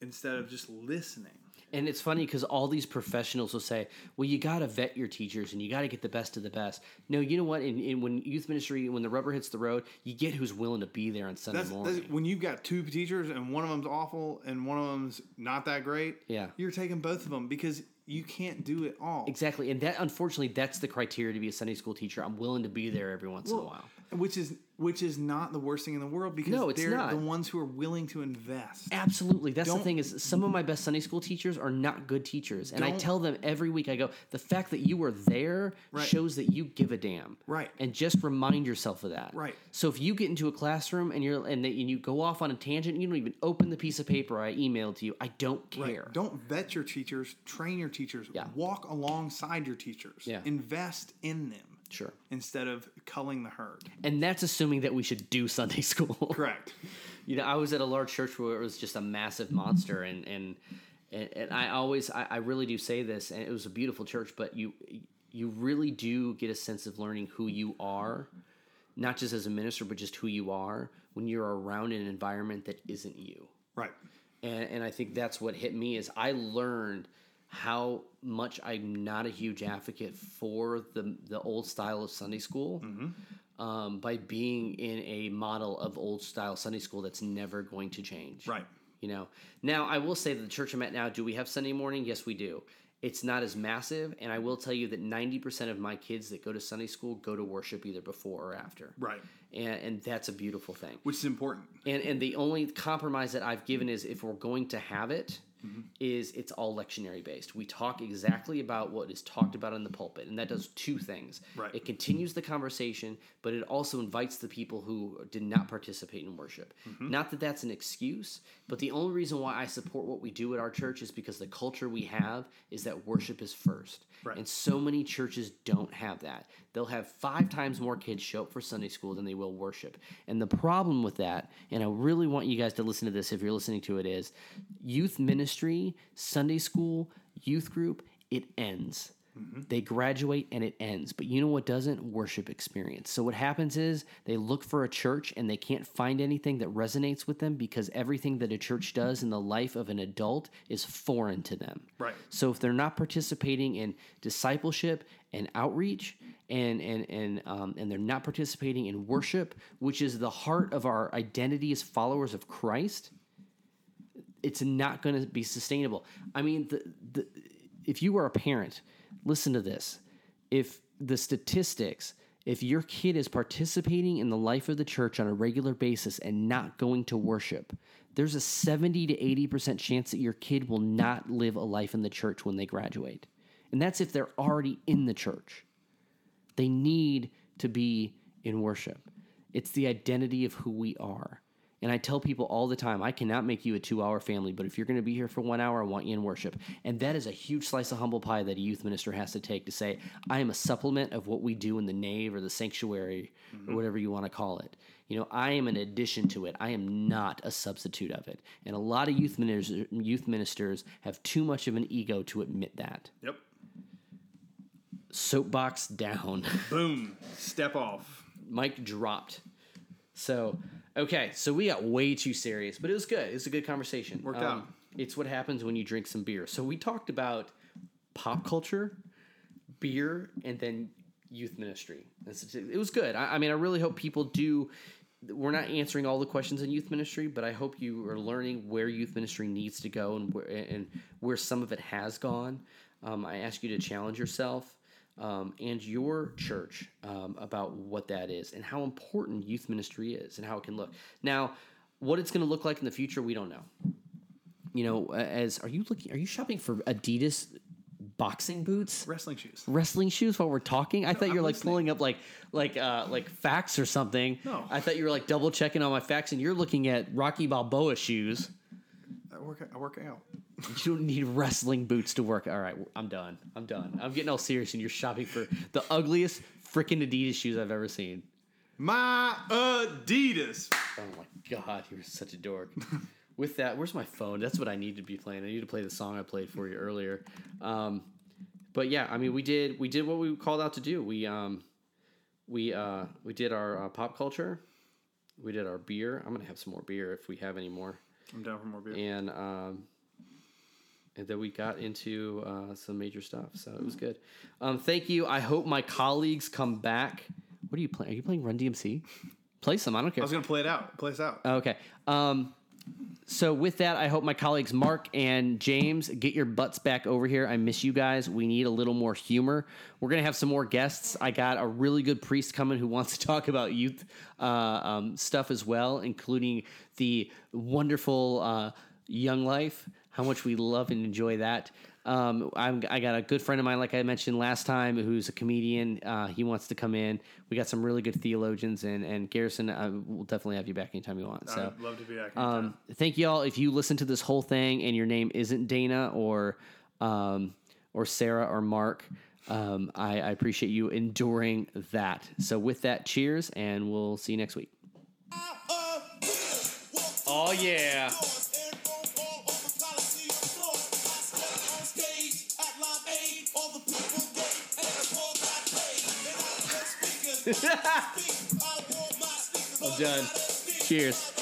instead of just listening. And it's funny because all these professionals will say, "Well, you got to vet your teachers, and you got to get the best of the best." No, you know what? In, in when youth ministry, when the rubber hits the road, you get who's willing to be there on Sunday That's, morning. that's when you've got two teachers and one of them's awful and one of them's not that great. Yeah. you're taking both of them because you can't do it all. Exactly, and that unfortunately, that's the criteria to be a Sunday school teacher. I'm willing to be there every once in a while. Which is which is not the worst thing in the world because No, they're not. the ones who are willing to invest. Absolutely, that's the Don't- thing. Is some of my best Sunday school teachers are not good teachers, and I tell them every week. I go, the fact that you were there Right. shows that you give a damn, Right. And just remind yourself of that, Right. So if you get into a classroom and you're and, they, and you go off on a tangent, you don't even open the piece of paper I emailed to you. I don't care. Right. Don't vet your teachers, train your teachers, Yeah. walk alongside your teachers. Yeah. Invest in them. Sure. Instead of culling the herd. And that's assuming that we should do Sunday school. Correct. You know, I was at a large church where it was just a massive monster, and and and, and I always, I, I really do say this, and it was a beautiful church, but you you really do get a sense of learning who you are, not just as a minister, but just who you are when you're around an environment that isn't you. Right. And and I think that's what hit me is I learned how much I'm not a huge advocate for the the old style of Sunday school. Mm-hmm. Um, by being in a model of old style Sunday school that's never going to change. Right. You know. Now I will say that the church I'm at now, do we have Sunday morning? Yes, we do. It's not as massive, and I will tell you that ninety percent of my kids that go to Sunday school go to worship either before or after. Right. And and that's a beautiful thing. Which is important. And and the only compromise that I've given is if we're going to have it, Mm-hmm. is it's all lectionary based. We talk exactly about what is talked about in the pulpit, and that does two things. Right. It continues the conversation, but it also invites the people who did not participate in worship. Mm-hmm. Not that that's an excuse, but the only reason why I support what we do at our church is because the culture we have is that worship is first. Right. And so many churches don't have that. They'll have five times more kids show up for Sunday school than they will worship. And the problem with that, and I really want you guys to listen to this if you're listening to it, is youth ministry, Sunday school, youth group, it ends. They graduate and it ends. But you know what doesn't? Worship experience. So what happens is they look for a church and they can't find anything that resonates with them because everything that a church does in the life of an adult is foreign to them. Right. So if they're not participating in discipleship and outreach, and and and um, and they're not participating in worship, which is the heart of our identity as followers of Christ, it's not going to be sustainable. I mean, the, the if you were a parent, listen to this. If the statistics, if your kid is participating in the life of the church on a regular basis and not going to worship, there's a 70 to 80% chance that your kid will not live a life in the church when they graduate. And that's if they're already in the church. They need to be in worship. It's the identity of who we are. And I tell people all the time, I cannot make you a two hour family, but if you're going to be here for one hour, I want you in worship. And that is a huge slice of humble pie that a youth minister has to take to say, I am a supplement of what we do in the nave or the sanctuary or mm-hmm. whatever you want to call it. You know, I am an addition to it. I am not a substitute of it. And a lot of youth ministers, youth ministers have too much of an ego to admit that. Yep. Soapbox down. Boom. Step off. Mic dropped. So, okay, so we got way too serious, but it was good. It was a good conversation. Um, Worked out. It's what happens when you drink some beer. So we talked about pop culture, beer, and then youth ministry. It was good. I, I mean, I really hope people do. We're not answering all the questions in youth ministry, but I hope you are learning where youth ministry needs to go and where and where some of it has gone. Um, I ask you to challenge yourself um, and your church um, about what that is and how important youth ministry is and how it can look. Now, what it's going to look like in the future, we don't know. You know, as are you looking? Are you shopping for Adidas boxing boots? Wrestling shoes. wrestling shoes while we're talking? I thought you were I'm like listening. pulling up like like uh like facts or something. No. I thought you were like double checking on my facts and you're looking at Rocky Balboa shoes. I work. I work out. You don't need wrestling boots to work. All right, I'm done. I'm done. I'm getting all serious and you're shopping for the ugliest freaking Adidas shoes I've ever seen. My Adidas. Oh my god, you're such a dork. With that, where's my phone? That's what I need to be playing. I need to play the song I played for you earlier. Um, but yeah, I mean, we did we did what we called out to do. We um, we uh, we did our uh, pop culture. We did our beer. I'm gonna have some more beer if we have any more. I'm down for more beer. And um, and then we got into uh, some major stuff. So it was good. Um, thank you. I hope my colleagues come back. What are you playing? Are you playing Run DMC? Play some. I don't care. I was gonna play it out. Play this out. Okay. Um, so with that, I hope my colleagues Mark and James get your butts back over here. I miss you guys. We need a little more humor. We're gonna have some more guests. I got a really good priest coming who wants to talk about youth uh, um, stuff as well, including the wonderful uh, Young Life. How much we love and enjoy that. Um, I'm, I got a good friend of mine, like I mentioned last time, who's a comedian. Uh, he wants to come in. We got some really good theologians, and and Garrison, I will definitely have you back anytime you want. So, I'd love to be back. um, thank you all. If you listen to this whole thing and your name isn't Dana or um, or Sarah or Mark, um, I, I appreciate you enduring that. So with that, cheers, and we'll see you next week. Oh yeah. I'm done. Cheers.